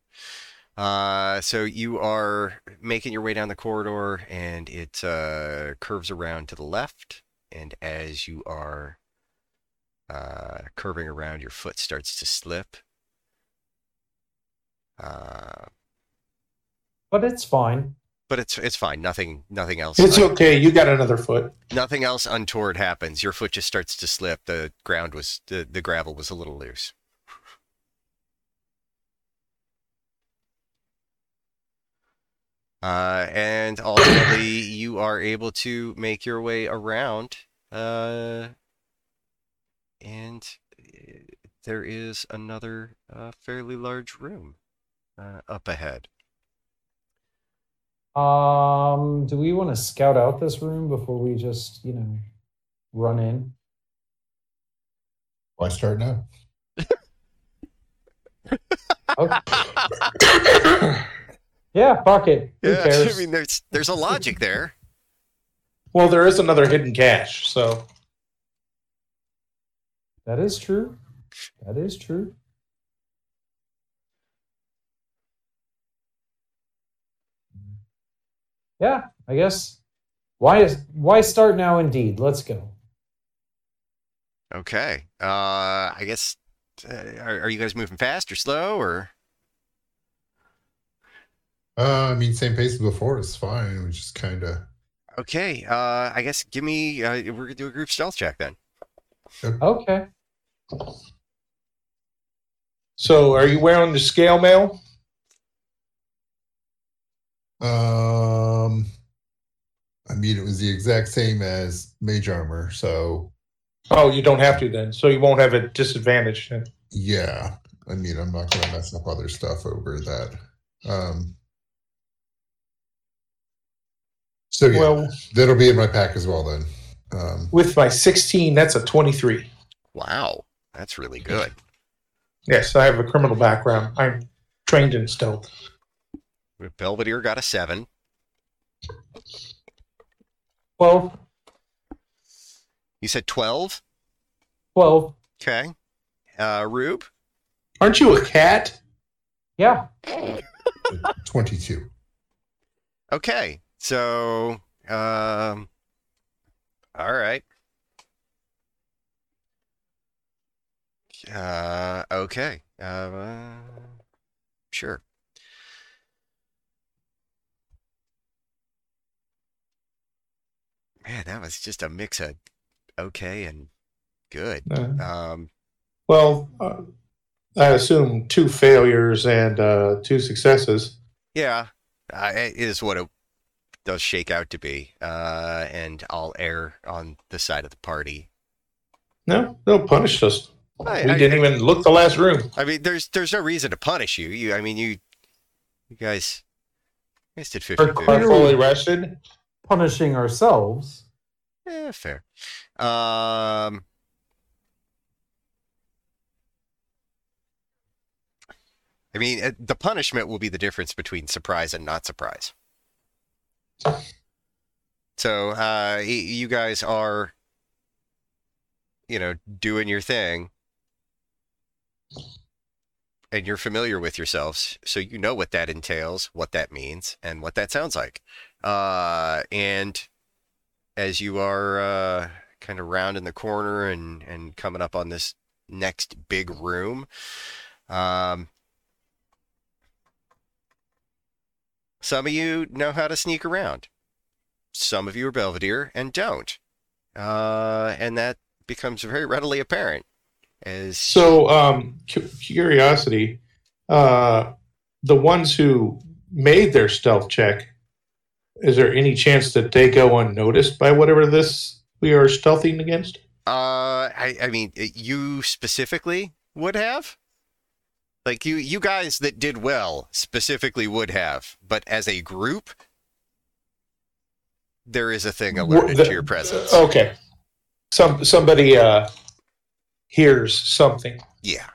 Uh, so you are making your way down the corridor, and it uh, curves around to the left. And as you are uh, curving around, your foot starts to slip. Uh, but it's fine. but it's it's fine. Nothing nothing else. It's un- okay. You got another foot. nothing else untoward happens. Your foot just starts to slip. The ground was the, the gravel was a little loose. Uh, and ultimately, you are able to make your way around. Uh, and uh, there is another uh, fairly large room uh, up ahead. Um, do we want to scout out this room before we just, you know, run in? Why start now? Okay. Yeah, fuck it. Who Yeah, cares? I mean, there's there's a logic there. Well, there is another hidden cache, so that is true. That is true. Yeah, I guess. Why is why start now? Indeed, let's go. Okay. Uh, I guess. Uh, are, are you guys moving fast or slow or? Uh, I mean, same pace as before is fine. We just kind of. Okay. Uh, I guess give me. Uh, we're gonna do a group stealth check then. Okay. so are you wearing the scale mail? Um, I mean, it was the exact same as mage armor, so Oh, you don't have to then, so you won't have a disadvantage. Then. yeah. I mean, I'm not going to mess up other stuff over that. Um, so yeah, Well, that'll be in my pack as well then. Um, with my 16, that's a 23. Wow, that's really good. Yes, I have a criminal background. I'm trained in stealth. Belvedere got a seven. Twelve. You said twelve. Twelve. Okay. Uh, Rube. Aren't you a cat? Yeah. 22. Okay. So, um, all right. Uh, okay. Uh, sure. Man, that was just a mix of okay and good. Uh, Um, well, uh, I assume two failures and uh, two successes. yeah, uh, it is what it does shake out to be. Uh, and I'll err on the side of the party. No, they'll punish us. I- we I- didn't even look the last room. I mean, there's there's no reason to punish you. You, I mean, you, you guys, you guys did 50 Or Are Clearly- fully rested. Punishing ourselves. Yeah, fair. Um, I mean, uh, the punishment will be the difference between surprise and not surprise. So, uh, you guys are you know, doing your thing. And you're familiar with yourselves, so you know what that entails, what that means, and what that sounds like. Uh, and as you are uh, kind of rounding the corner and, and coming up on this next big room, um, some of you know how to sneak around. Some of you are Belvedere and don't. Uh, and that becomes very readily apparent as So, um, cu- curiosity, uh, the ones who made their stealth check, is there any chance that they go unnoticed by whatever this we are stealthing against? Uh, I, I mean, you specifically would have. Like you, you guys that did well specifically would have, but as a group, there is a thing alerted The- to your presence. Okay. Some somebody uh hears something. Yeah.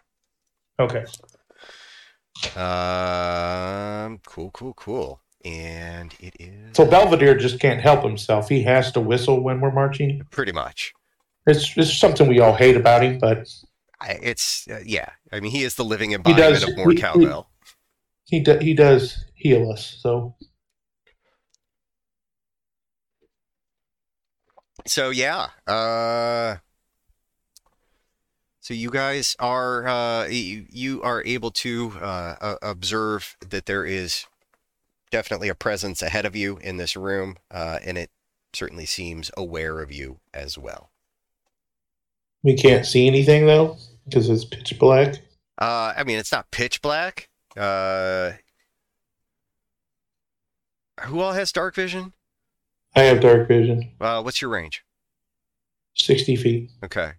Okay. Um. Cool. Cool. Cool. And it is So Belvedere just can't help himself. He has to whistle when we're marching. pretty much. It's it's something we all hate about him, but it's uh, yeah. I mean, he is the living embodiment does- of more he- he- cowbell. he do, he does heal us. So So yeah, uh, so you guys are uh, you, you are able to uh, uh, observe that there is definitely a presence ahead of you in this room, uh, and it certainly seems aware of you as well. We can't see anything though because it's pitch black. Uh, I mean, it's not pitch black. Uh, who all has dark vision? I have dark vision, Uh, what's your range? sixty feet. Okay,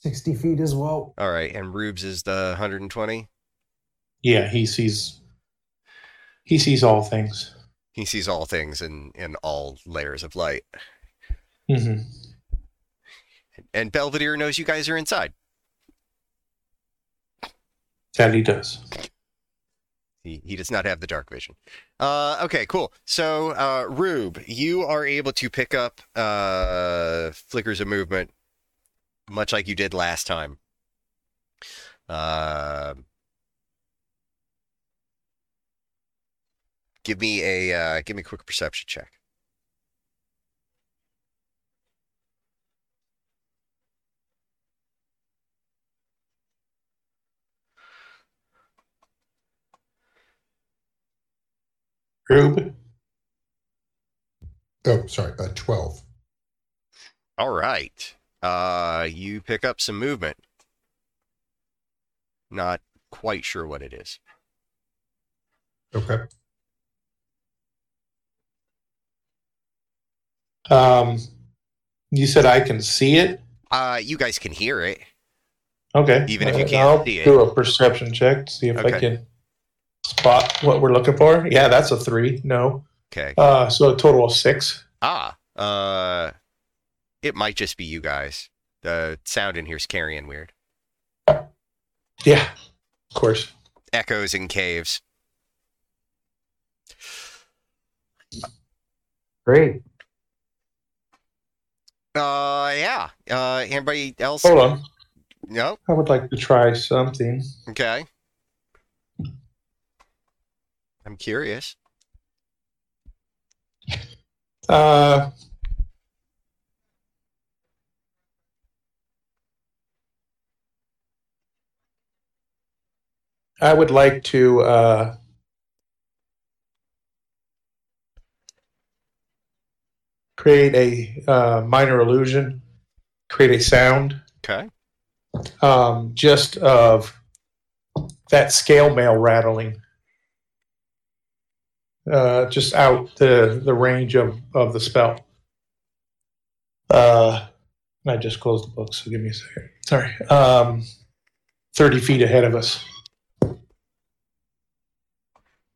60 feet as well. all right, and Rubes is the 120. Yeah, he sees. He sees all things. He sees all things in in all layers of light. hmm And Belvedere knows you guys are inside. He does. He, he does not have the dark vision. Uh, okay, cool. So, uh, Rube, you are able to pick up uh, flickers of movement, much like you did last time. Uh, give me a uh, give me a quick perception check. Rube, Oh, sorry, uh, 12. All right. Uh, you pick up some movement. Not quite sure what it is. Okay. um, you said I can see it. Uh, you guys can hear it. Okay. Even if you Uh, can't I'll see it. do a perception check to see if Okay. I can spot what we're looking for. Yeah, that's a three. No. Okay. Uh, so a total of six. Ah, uh, it might just be you guys. The sound in here's carrying weird. Yeah, of course. Echoes in caves. Great. Uh, yeah. Uh, anybody else? Hold on. No. I would like to try something. Okay. I'm curious. Uh, I would like to uh, create a uh, minor illusion, create a sound Okay. um, just of that scale mail rattling. Uh, just out the, the range of, of the spell. Uh, I just closed the book, so give me a second. Sorry. Um, 30 feet ahead of us.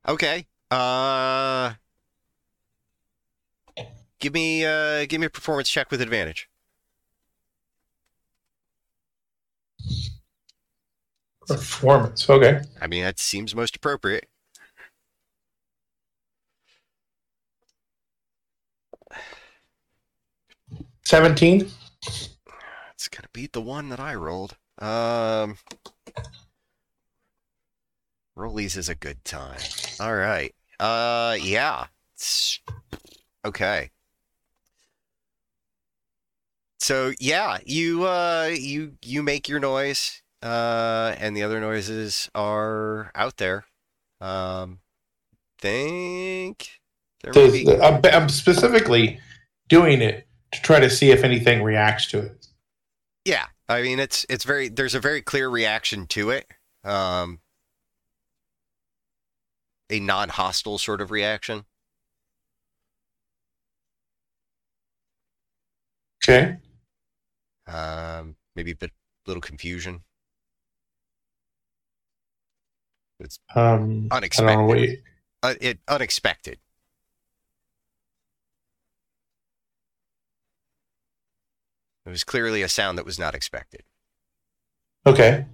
Okay. Uh, give me uh, give me a performance check with advantage. Performance. Okay. I mean, that seems most appropriate. Seventeen. It's gonna beat the one that I rolled. Um, Rollies is a good time. All right. Uh, yeah. It's- Okay. So yeah, you uh, you you make your noise, uh, and the other noises are out there. Um, think there Does, be. I'm, I'm specifically doing it to try to see if anything reacts to it. Yeah, I mean it's it's very there's a very clear reaction to it. Um a non-hostile sort of reaction. Okay. Um maybe a bit little confusion. It's Um, I don't know what unexpected. you, Uh, it unexpected. It was clearly a sound that was not expected. okay.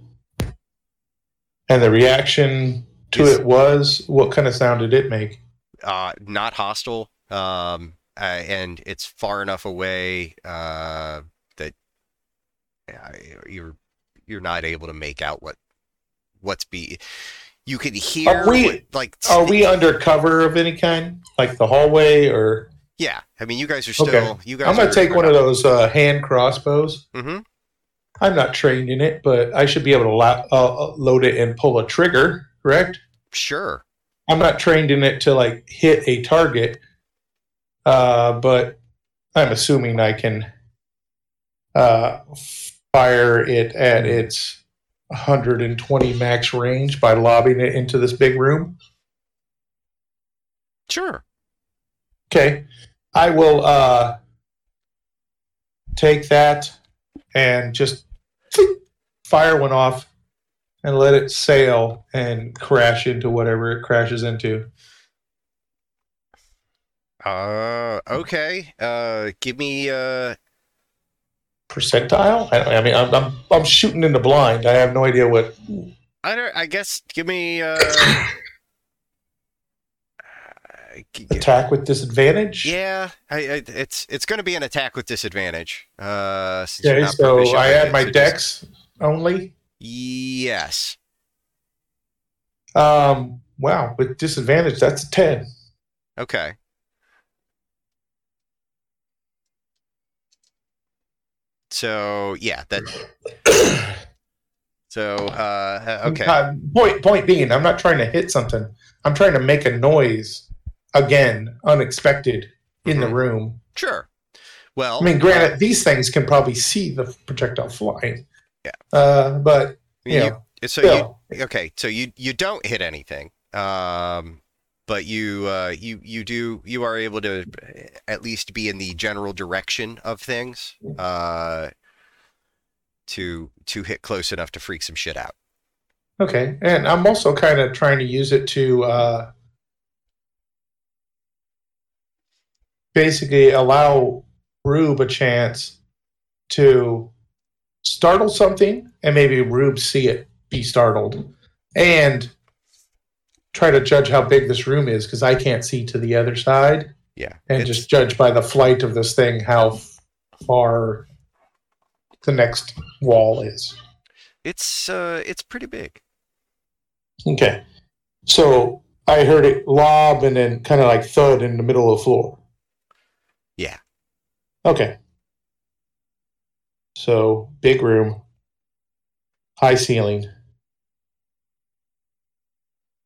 And the reaction to Is- it was what kind of sound did it make? uh, not hostile, um, uh, and it's far enough away uh, that uh, you're you're not able to make out what what's be. You can hear are we- what- like Are we under cover of any kind, like the hallway, or yeah. I mean, you guys are still Okay. you guys. I'm gonna are, take one of those uh, hand crossbows. Mm-hmm. I'm not trained in it, but I should be able to lo- uh, load it and pull a trigger. Correct? Sure. I'm not trained in it to like hit a target, uh, but I'm assuming I can uh, fire it at its 120 max range by lobbing it into this big room. Sure. Okay, I will uh, take that and just fire one off and let it sail and crash into whatever it crashes into. Uh. Okay. Uh. Give me. Uh. percentile. I, I mean, I'm, I'm I'm shooting in the blind. I have no idea what. I don't. I guess. Give me. Uh. Attack with disadvantage. Yeah, I, I, it's it's going to be an attack with disadvantage. Uh, Okay, so I add my dex only. Yes. Um. Wow, with disadvantage, that's a ten. Okay. So yeah, that. So uh, okay. Uh, point point being, I'm not trying to hit something. I'm trying to make a noise again, unexpected in the Mhm. room. Sure. Well, I mean, granted, these things can probably see the projectile flying. Yeah. Uh, but you, you know, so you okay so you you don't hit anything um but you uh you you do you are able to at least be in the general direction of things uh to to hit close enough to freak some shit out Okay, and I'm also kind of trying to use it to basically allow Rube a chance to startle something, and maybe Rube see it, be startled, and try to judge how big this room is because I can't see to the other side, yeah and just judge by the flight of this thing how far the next wall is. it's uh it's pretty big Okay. So I heard it lob and then kind of like thud in the middle of the floor. Yeah. Okay. So big room, high ceiling.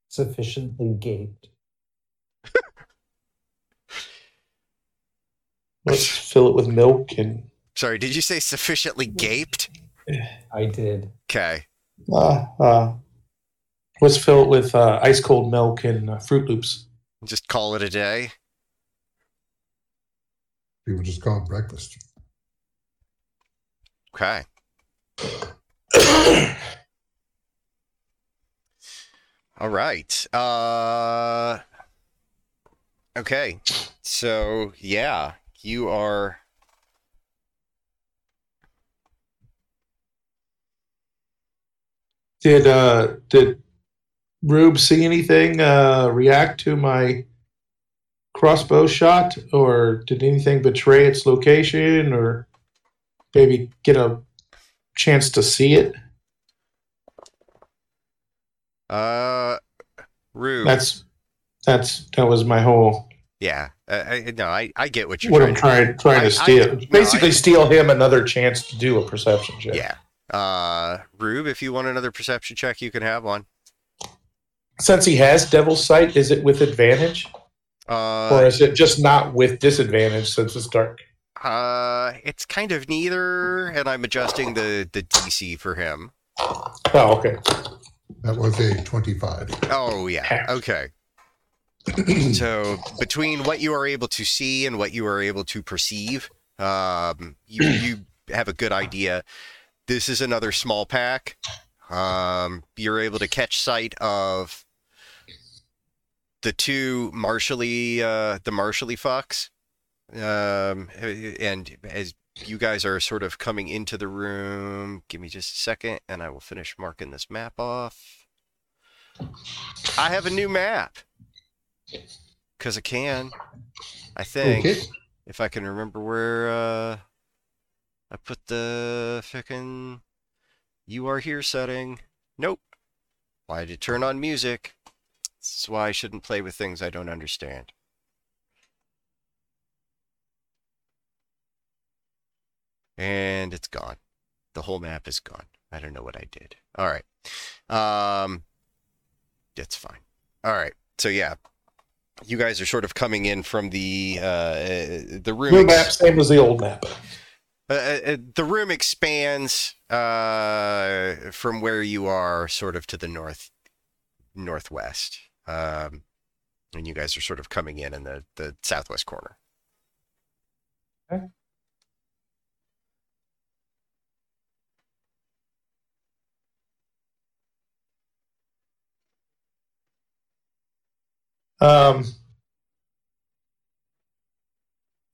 Sufficiently gaped. Let's fill it with milk and sorry did you say sufficiently gaped I did. okay uh, uh, let's fill it with uh, ice cold milk and uh, Froot Loops. just call it a day People just call it breakfast. okay All right. Uh Okay. So, yeah, you are did uh, did Rube see anything uh, react to my crossbow shot, or did anything betray its location, or maybe get a chance to see it. Uh, Rue. That's that's that was my whole yeah. Uh, I, no, I, I get what you're what trying I'm to trying trying I- I- to steal. no, Basically, I- steal him another chance to do a perception check. Yeah. Uh, Rube, if you want another perception check, you can have one. Since he has Devil's Sight, is it with advantage, or Uh, is it just not with disadvantage since it's dark? uh, it's kind of neither, and I'm adjusting the the DC for him. Oh, okay. That was a 25. Oh yeah. Okay. So between what you are able to see and what you are able to perceive, um, you you have a good idea. This is another small pack. Um, you're able to catch sight of the two martially uh, the martially fucks, um, and as you guys are sort of coming into the room, give me just a second, and I will finish marking this map off. I have a new map because I can. I think Okay. if I can remember where uh, I put the frickin' "You Are Here" setting. Nope. Why did it turn on music? This is why I shouldn't play with things I don't understand. And it's gone. The whole map is gone. I don't know what I did. All right. Um, it's fine. All right. So yeah, you guys are sort of coming in from the uh, the room. New map, same as the old map. uh, uh, the room expands uh, from where you are, sort of to the north northwest, um, and you guys are sort of coming in in the the southwest corner. Um,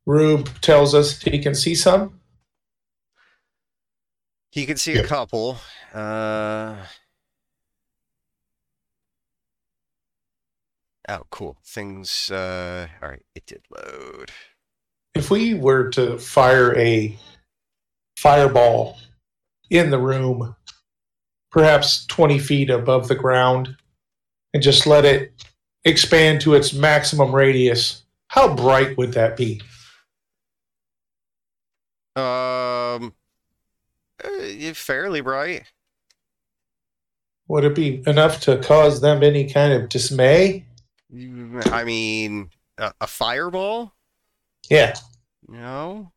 Rube tells us he can see some. He can see a couple. Uh... Oh, cool. Things. Uh... All right, it did load. If we were to fire a fireball in the room, perhaps 20 feet above the ground, and just let it expand to its maximum radius, how bright would that be? Um, uh, fairly bright. Would it be enough to cause them any kind of dismay? I mean, a, a fireball? Yeah. No,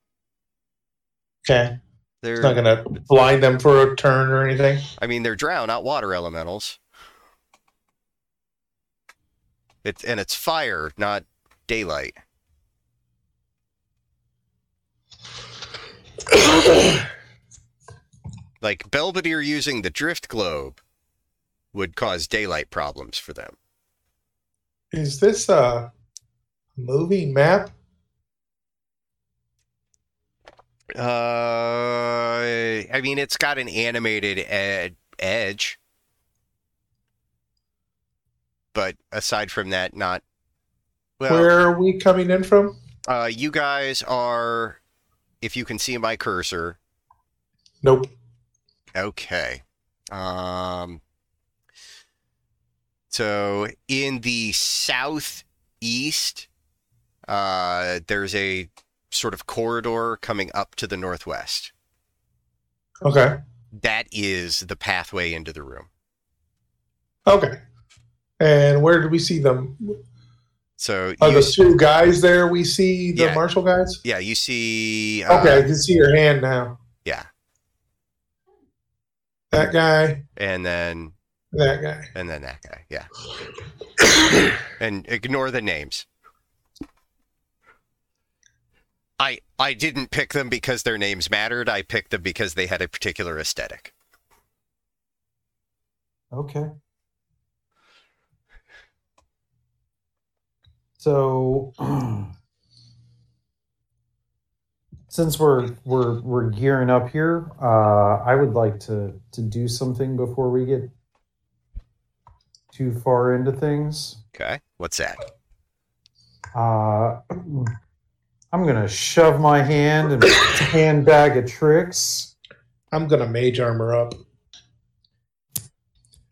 Okay. they're. It's not going to blind them for a turn or anything. I mean, they're drow, not water elementals. It's and it's fire, not daylight. Like Belvedere using the drift globe would cause daylight problems for them. Is this a movie map? Uh, I mean, it's got an animated ed- edge, but aside from that, not. Well, Where are we coming in from? uh, you guys are, if you can see my cursor, Nope. Okay. Um so in the southeast uh there's a sort of corridor coming up to the northwest. Okay. That is the pathway into the room. Okay. And where do we see them? So Are you, the two guys there? We see the Yeah. guys. yeah, you see uh, Okay, I can see your hand now. yeah, That guy, and then that guy. and then that guy. Yeah. and ignore the names. I I didn't pick them because their names mattered. I picked them because they had a particular aesthetic. Okay. So since we're we're we're gearing up here, uh, I would like to to do something before we get too far into things. Okay. What's that? Uh, I'm gonna shove my hand in a handbag of tricks. I'm gonna mage armor up.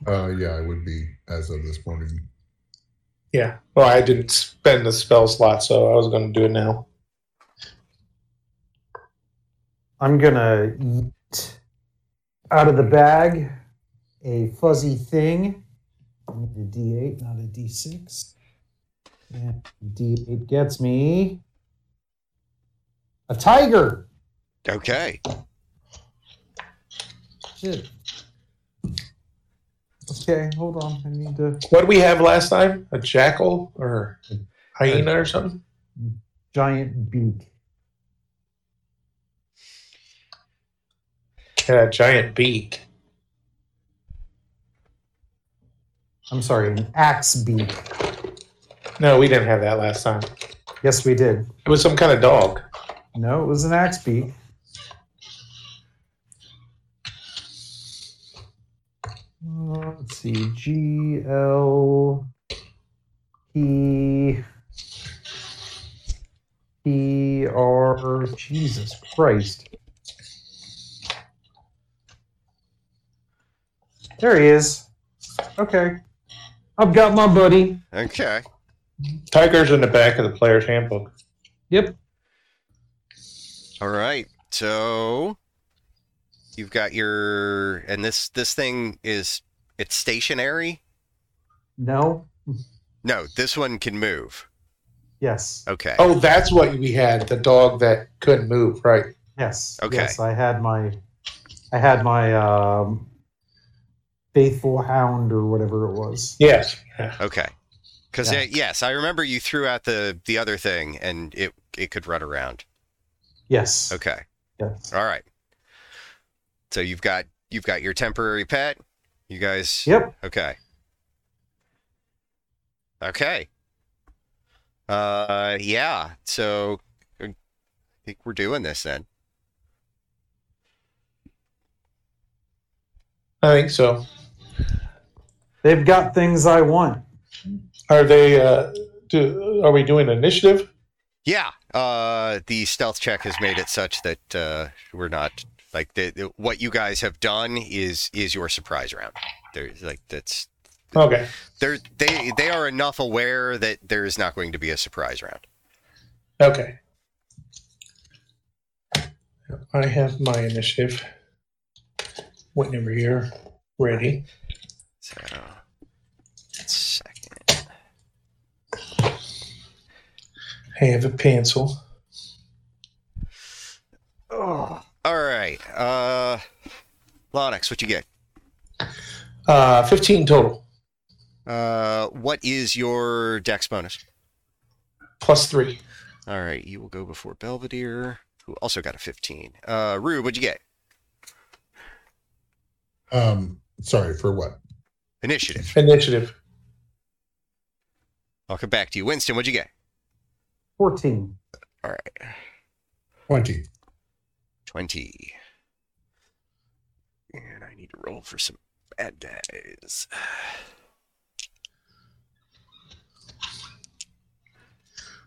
Uh, yeah, I would be as of this morning. Yeah. Well, I didn't spend the spell slot, so I was gonna do it now. I'm gonna eat out of the bag a fuzzy thing. I need a D8, not a D6. And D8 gets me a tiger. Okay. Shit. Okay, hold on. I need to What did we have last time? A jackal or a hyena or something? giant beak. Yeah, a giant beak. I'm sorry, an axe beak. No, we didn't have that last time. Yes, we did. It was some kind of dog. No, it was an axe beak. Uh, let's see. G L P P R. Jesus Christ. There he is. Okay. I've got my buddy. Okay. Tiger's in the back of the player's handbook. Yep. All right. So you've got your and this this thing is it's stationary? No. No, this one can move. Yes. Okay. Oh, that's what we had. The dog that couldn't move, right? Yes. Okay. Yes, I had my, I had my um, faithful hound or whatever it was. Yes. Yeah. Okay. Cuz Yeah. yes, I remember you threw out the the other thing and it it could run around. Yes. Okay. Yes. All right. So you've got you've got your temporary pet. You guys Yep. Okay. Okay. Uh yeah. So I think we're doing this then. I think so. They've got things I want. Are they? Uh, do, are we doing initiative? Yeah. Uh the stealth check has made it such that uh we're not like the, the- what you guys have done is is your surprise round. There's like that's Okay. they're they they are enough aware that there is not going to be a surprise round. Okay. I have my initiative. Whenever you're ready. So second. I have a pencil. Oh. All right. Uh Lonix, what you get? Uh, 15 total, Uh, what is your dex bonus? plus three. All right, you will go before Belvedere, who also got a 15. Uh, Rue, what'd you get? Um, sorry for what? Initiative. Initiative. I'll come back to you. Winston, what'd you get? 14. All right, Twenty. 20. And I need to roll for some bad days.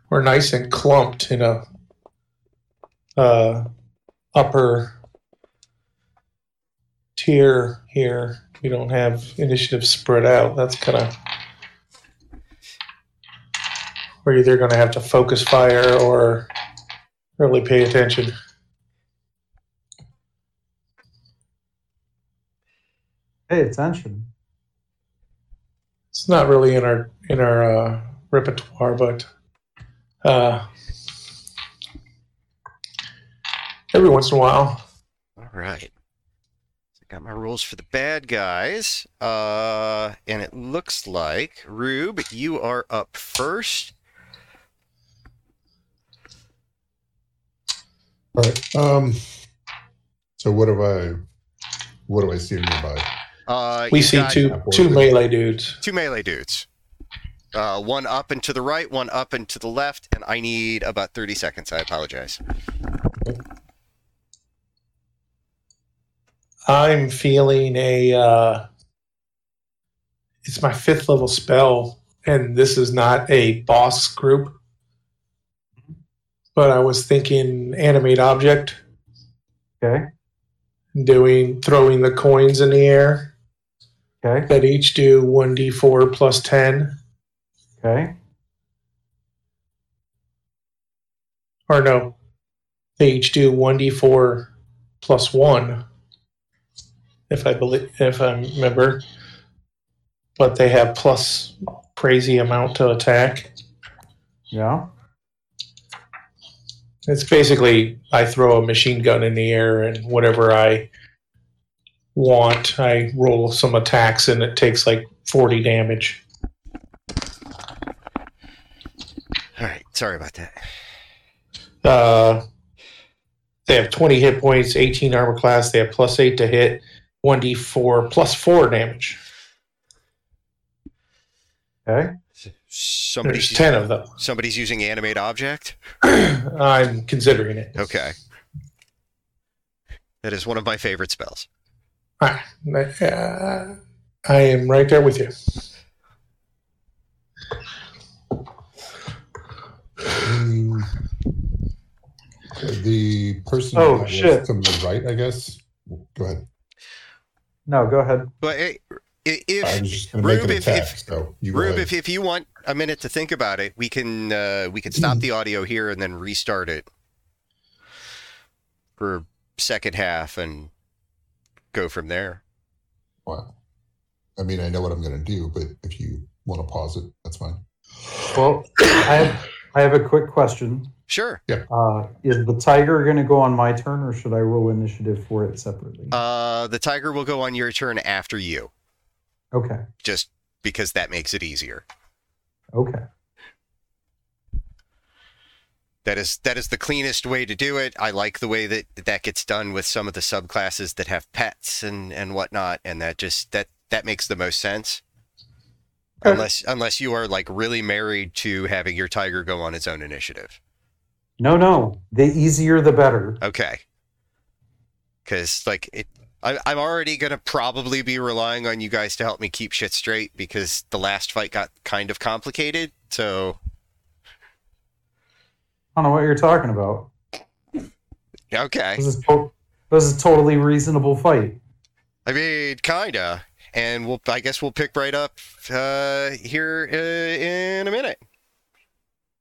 We're nice and clumped in a uh, upper tier here. We don't have initiative spread out. That's kind of. We're either going to have to focus fire or really pay attention. Pay attention. It's not really in our in our uh, repertoire, but uh, every once in a while. All right. So I got my rules for the bad guys. Uh, and it looks like, Rube, you are up first. All right. Um. So what have I? What do I see nearby? Uh, We see two two melee dudes. two melee dudes. Uh, one up and to the right, one up and to the left, and I need about 30 seconds. I apologize. I'm feeling a. Uh, it's my fifth level spell, and this is not a boss group. But I was thinking animate object. Okay. doing throwing the coins in the air Okay. that each do 1d4 plus 10. Okay. Or no, they each do 1d4 plus 1. If I believe, if I remember. But they have plus crazy amount to attack. Yeah. It's basically I throw a machine gun in the air and whatever I want, I roll some attacks and it takes like 40 damage. All right, sorry about that. Uh, they have 20 hit points, 18 armor class. They have plus 8 to hit, 1d4 plus 4 damage. Okay. Somebody's There's 10 of them. somebody's using animate object. I'm considering it. Okay, that is one of my favorite spells. Ah, uh, I am right there with you. The person Oh, that shit. to the right, I guess. Go ahead. No, go ahead. But hey, i- I if was just going to make Rube, if- attack. if- so you Rube, ahead. if, if you want a minute to think about it, we can uh, we can stop the audio here and then restart it for second half and go from there. Wow. I mean, I know what I'm going to do, but if you want to pause it, that's fine. Well, I have, I have a quick question. Sure. Uh, is the tiger going to go on my turn, or should I roll initiative for it separately? Uh, the tiger will go on your turn after you, okay. just because that makes it easier. Okay. That is that is the cleanest way to do it. I like the way that that gets done with some of the subclasses that have pets and and whatnot, and that just that that makes the most sense. Okay. Unless unless you are like really married to having your tiger go on its own initiative. No, no. The easier, the better. Okay. Because like it, I, I'm already gonna probably be relying on you guys to help me keep shit straight because the last fight got kind of complicated. So I don't know what you're talking about. okay, This is to- this is a totally reasonable fight. I mean kinda, and we'll I guess we'll pick right up uh, here uh, in a minute.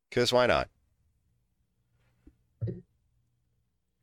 Because why not?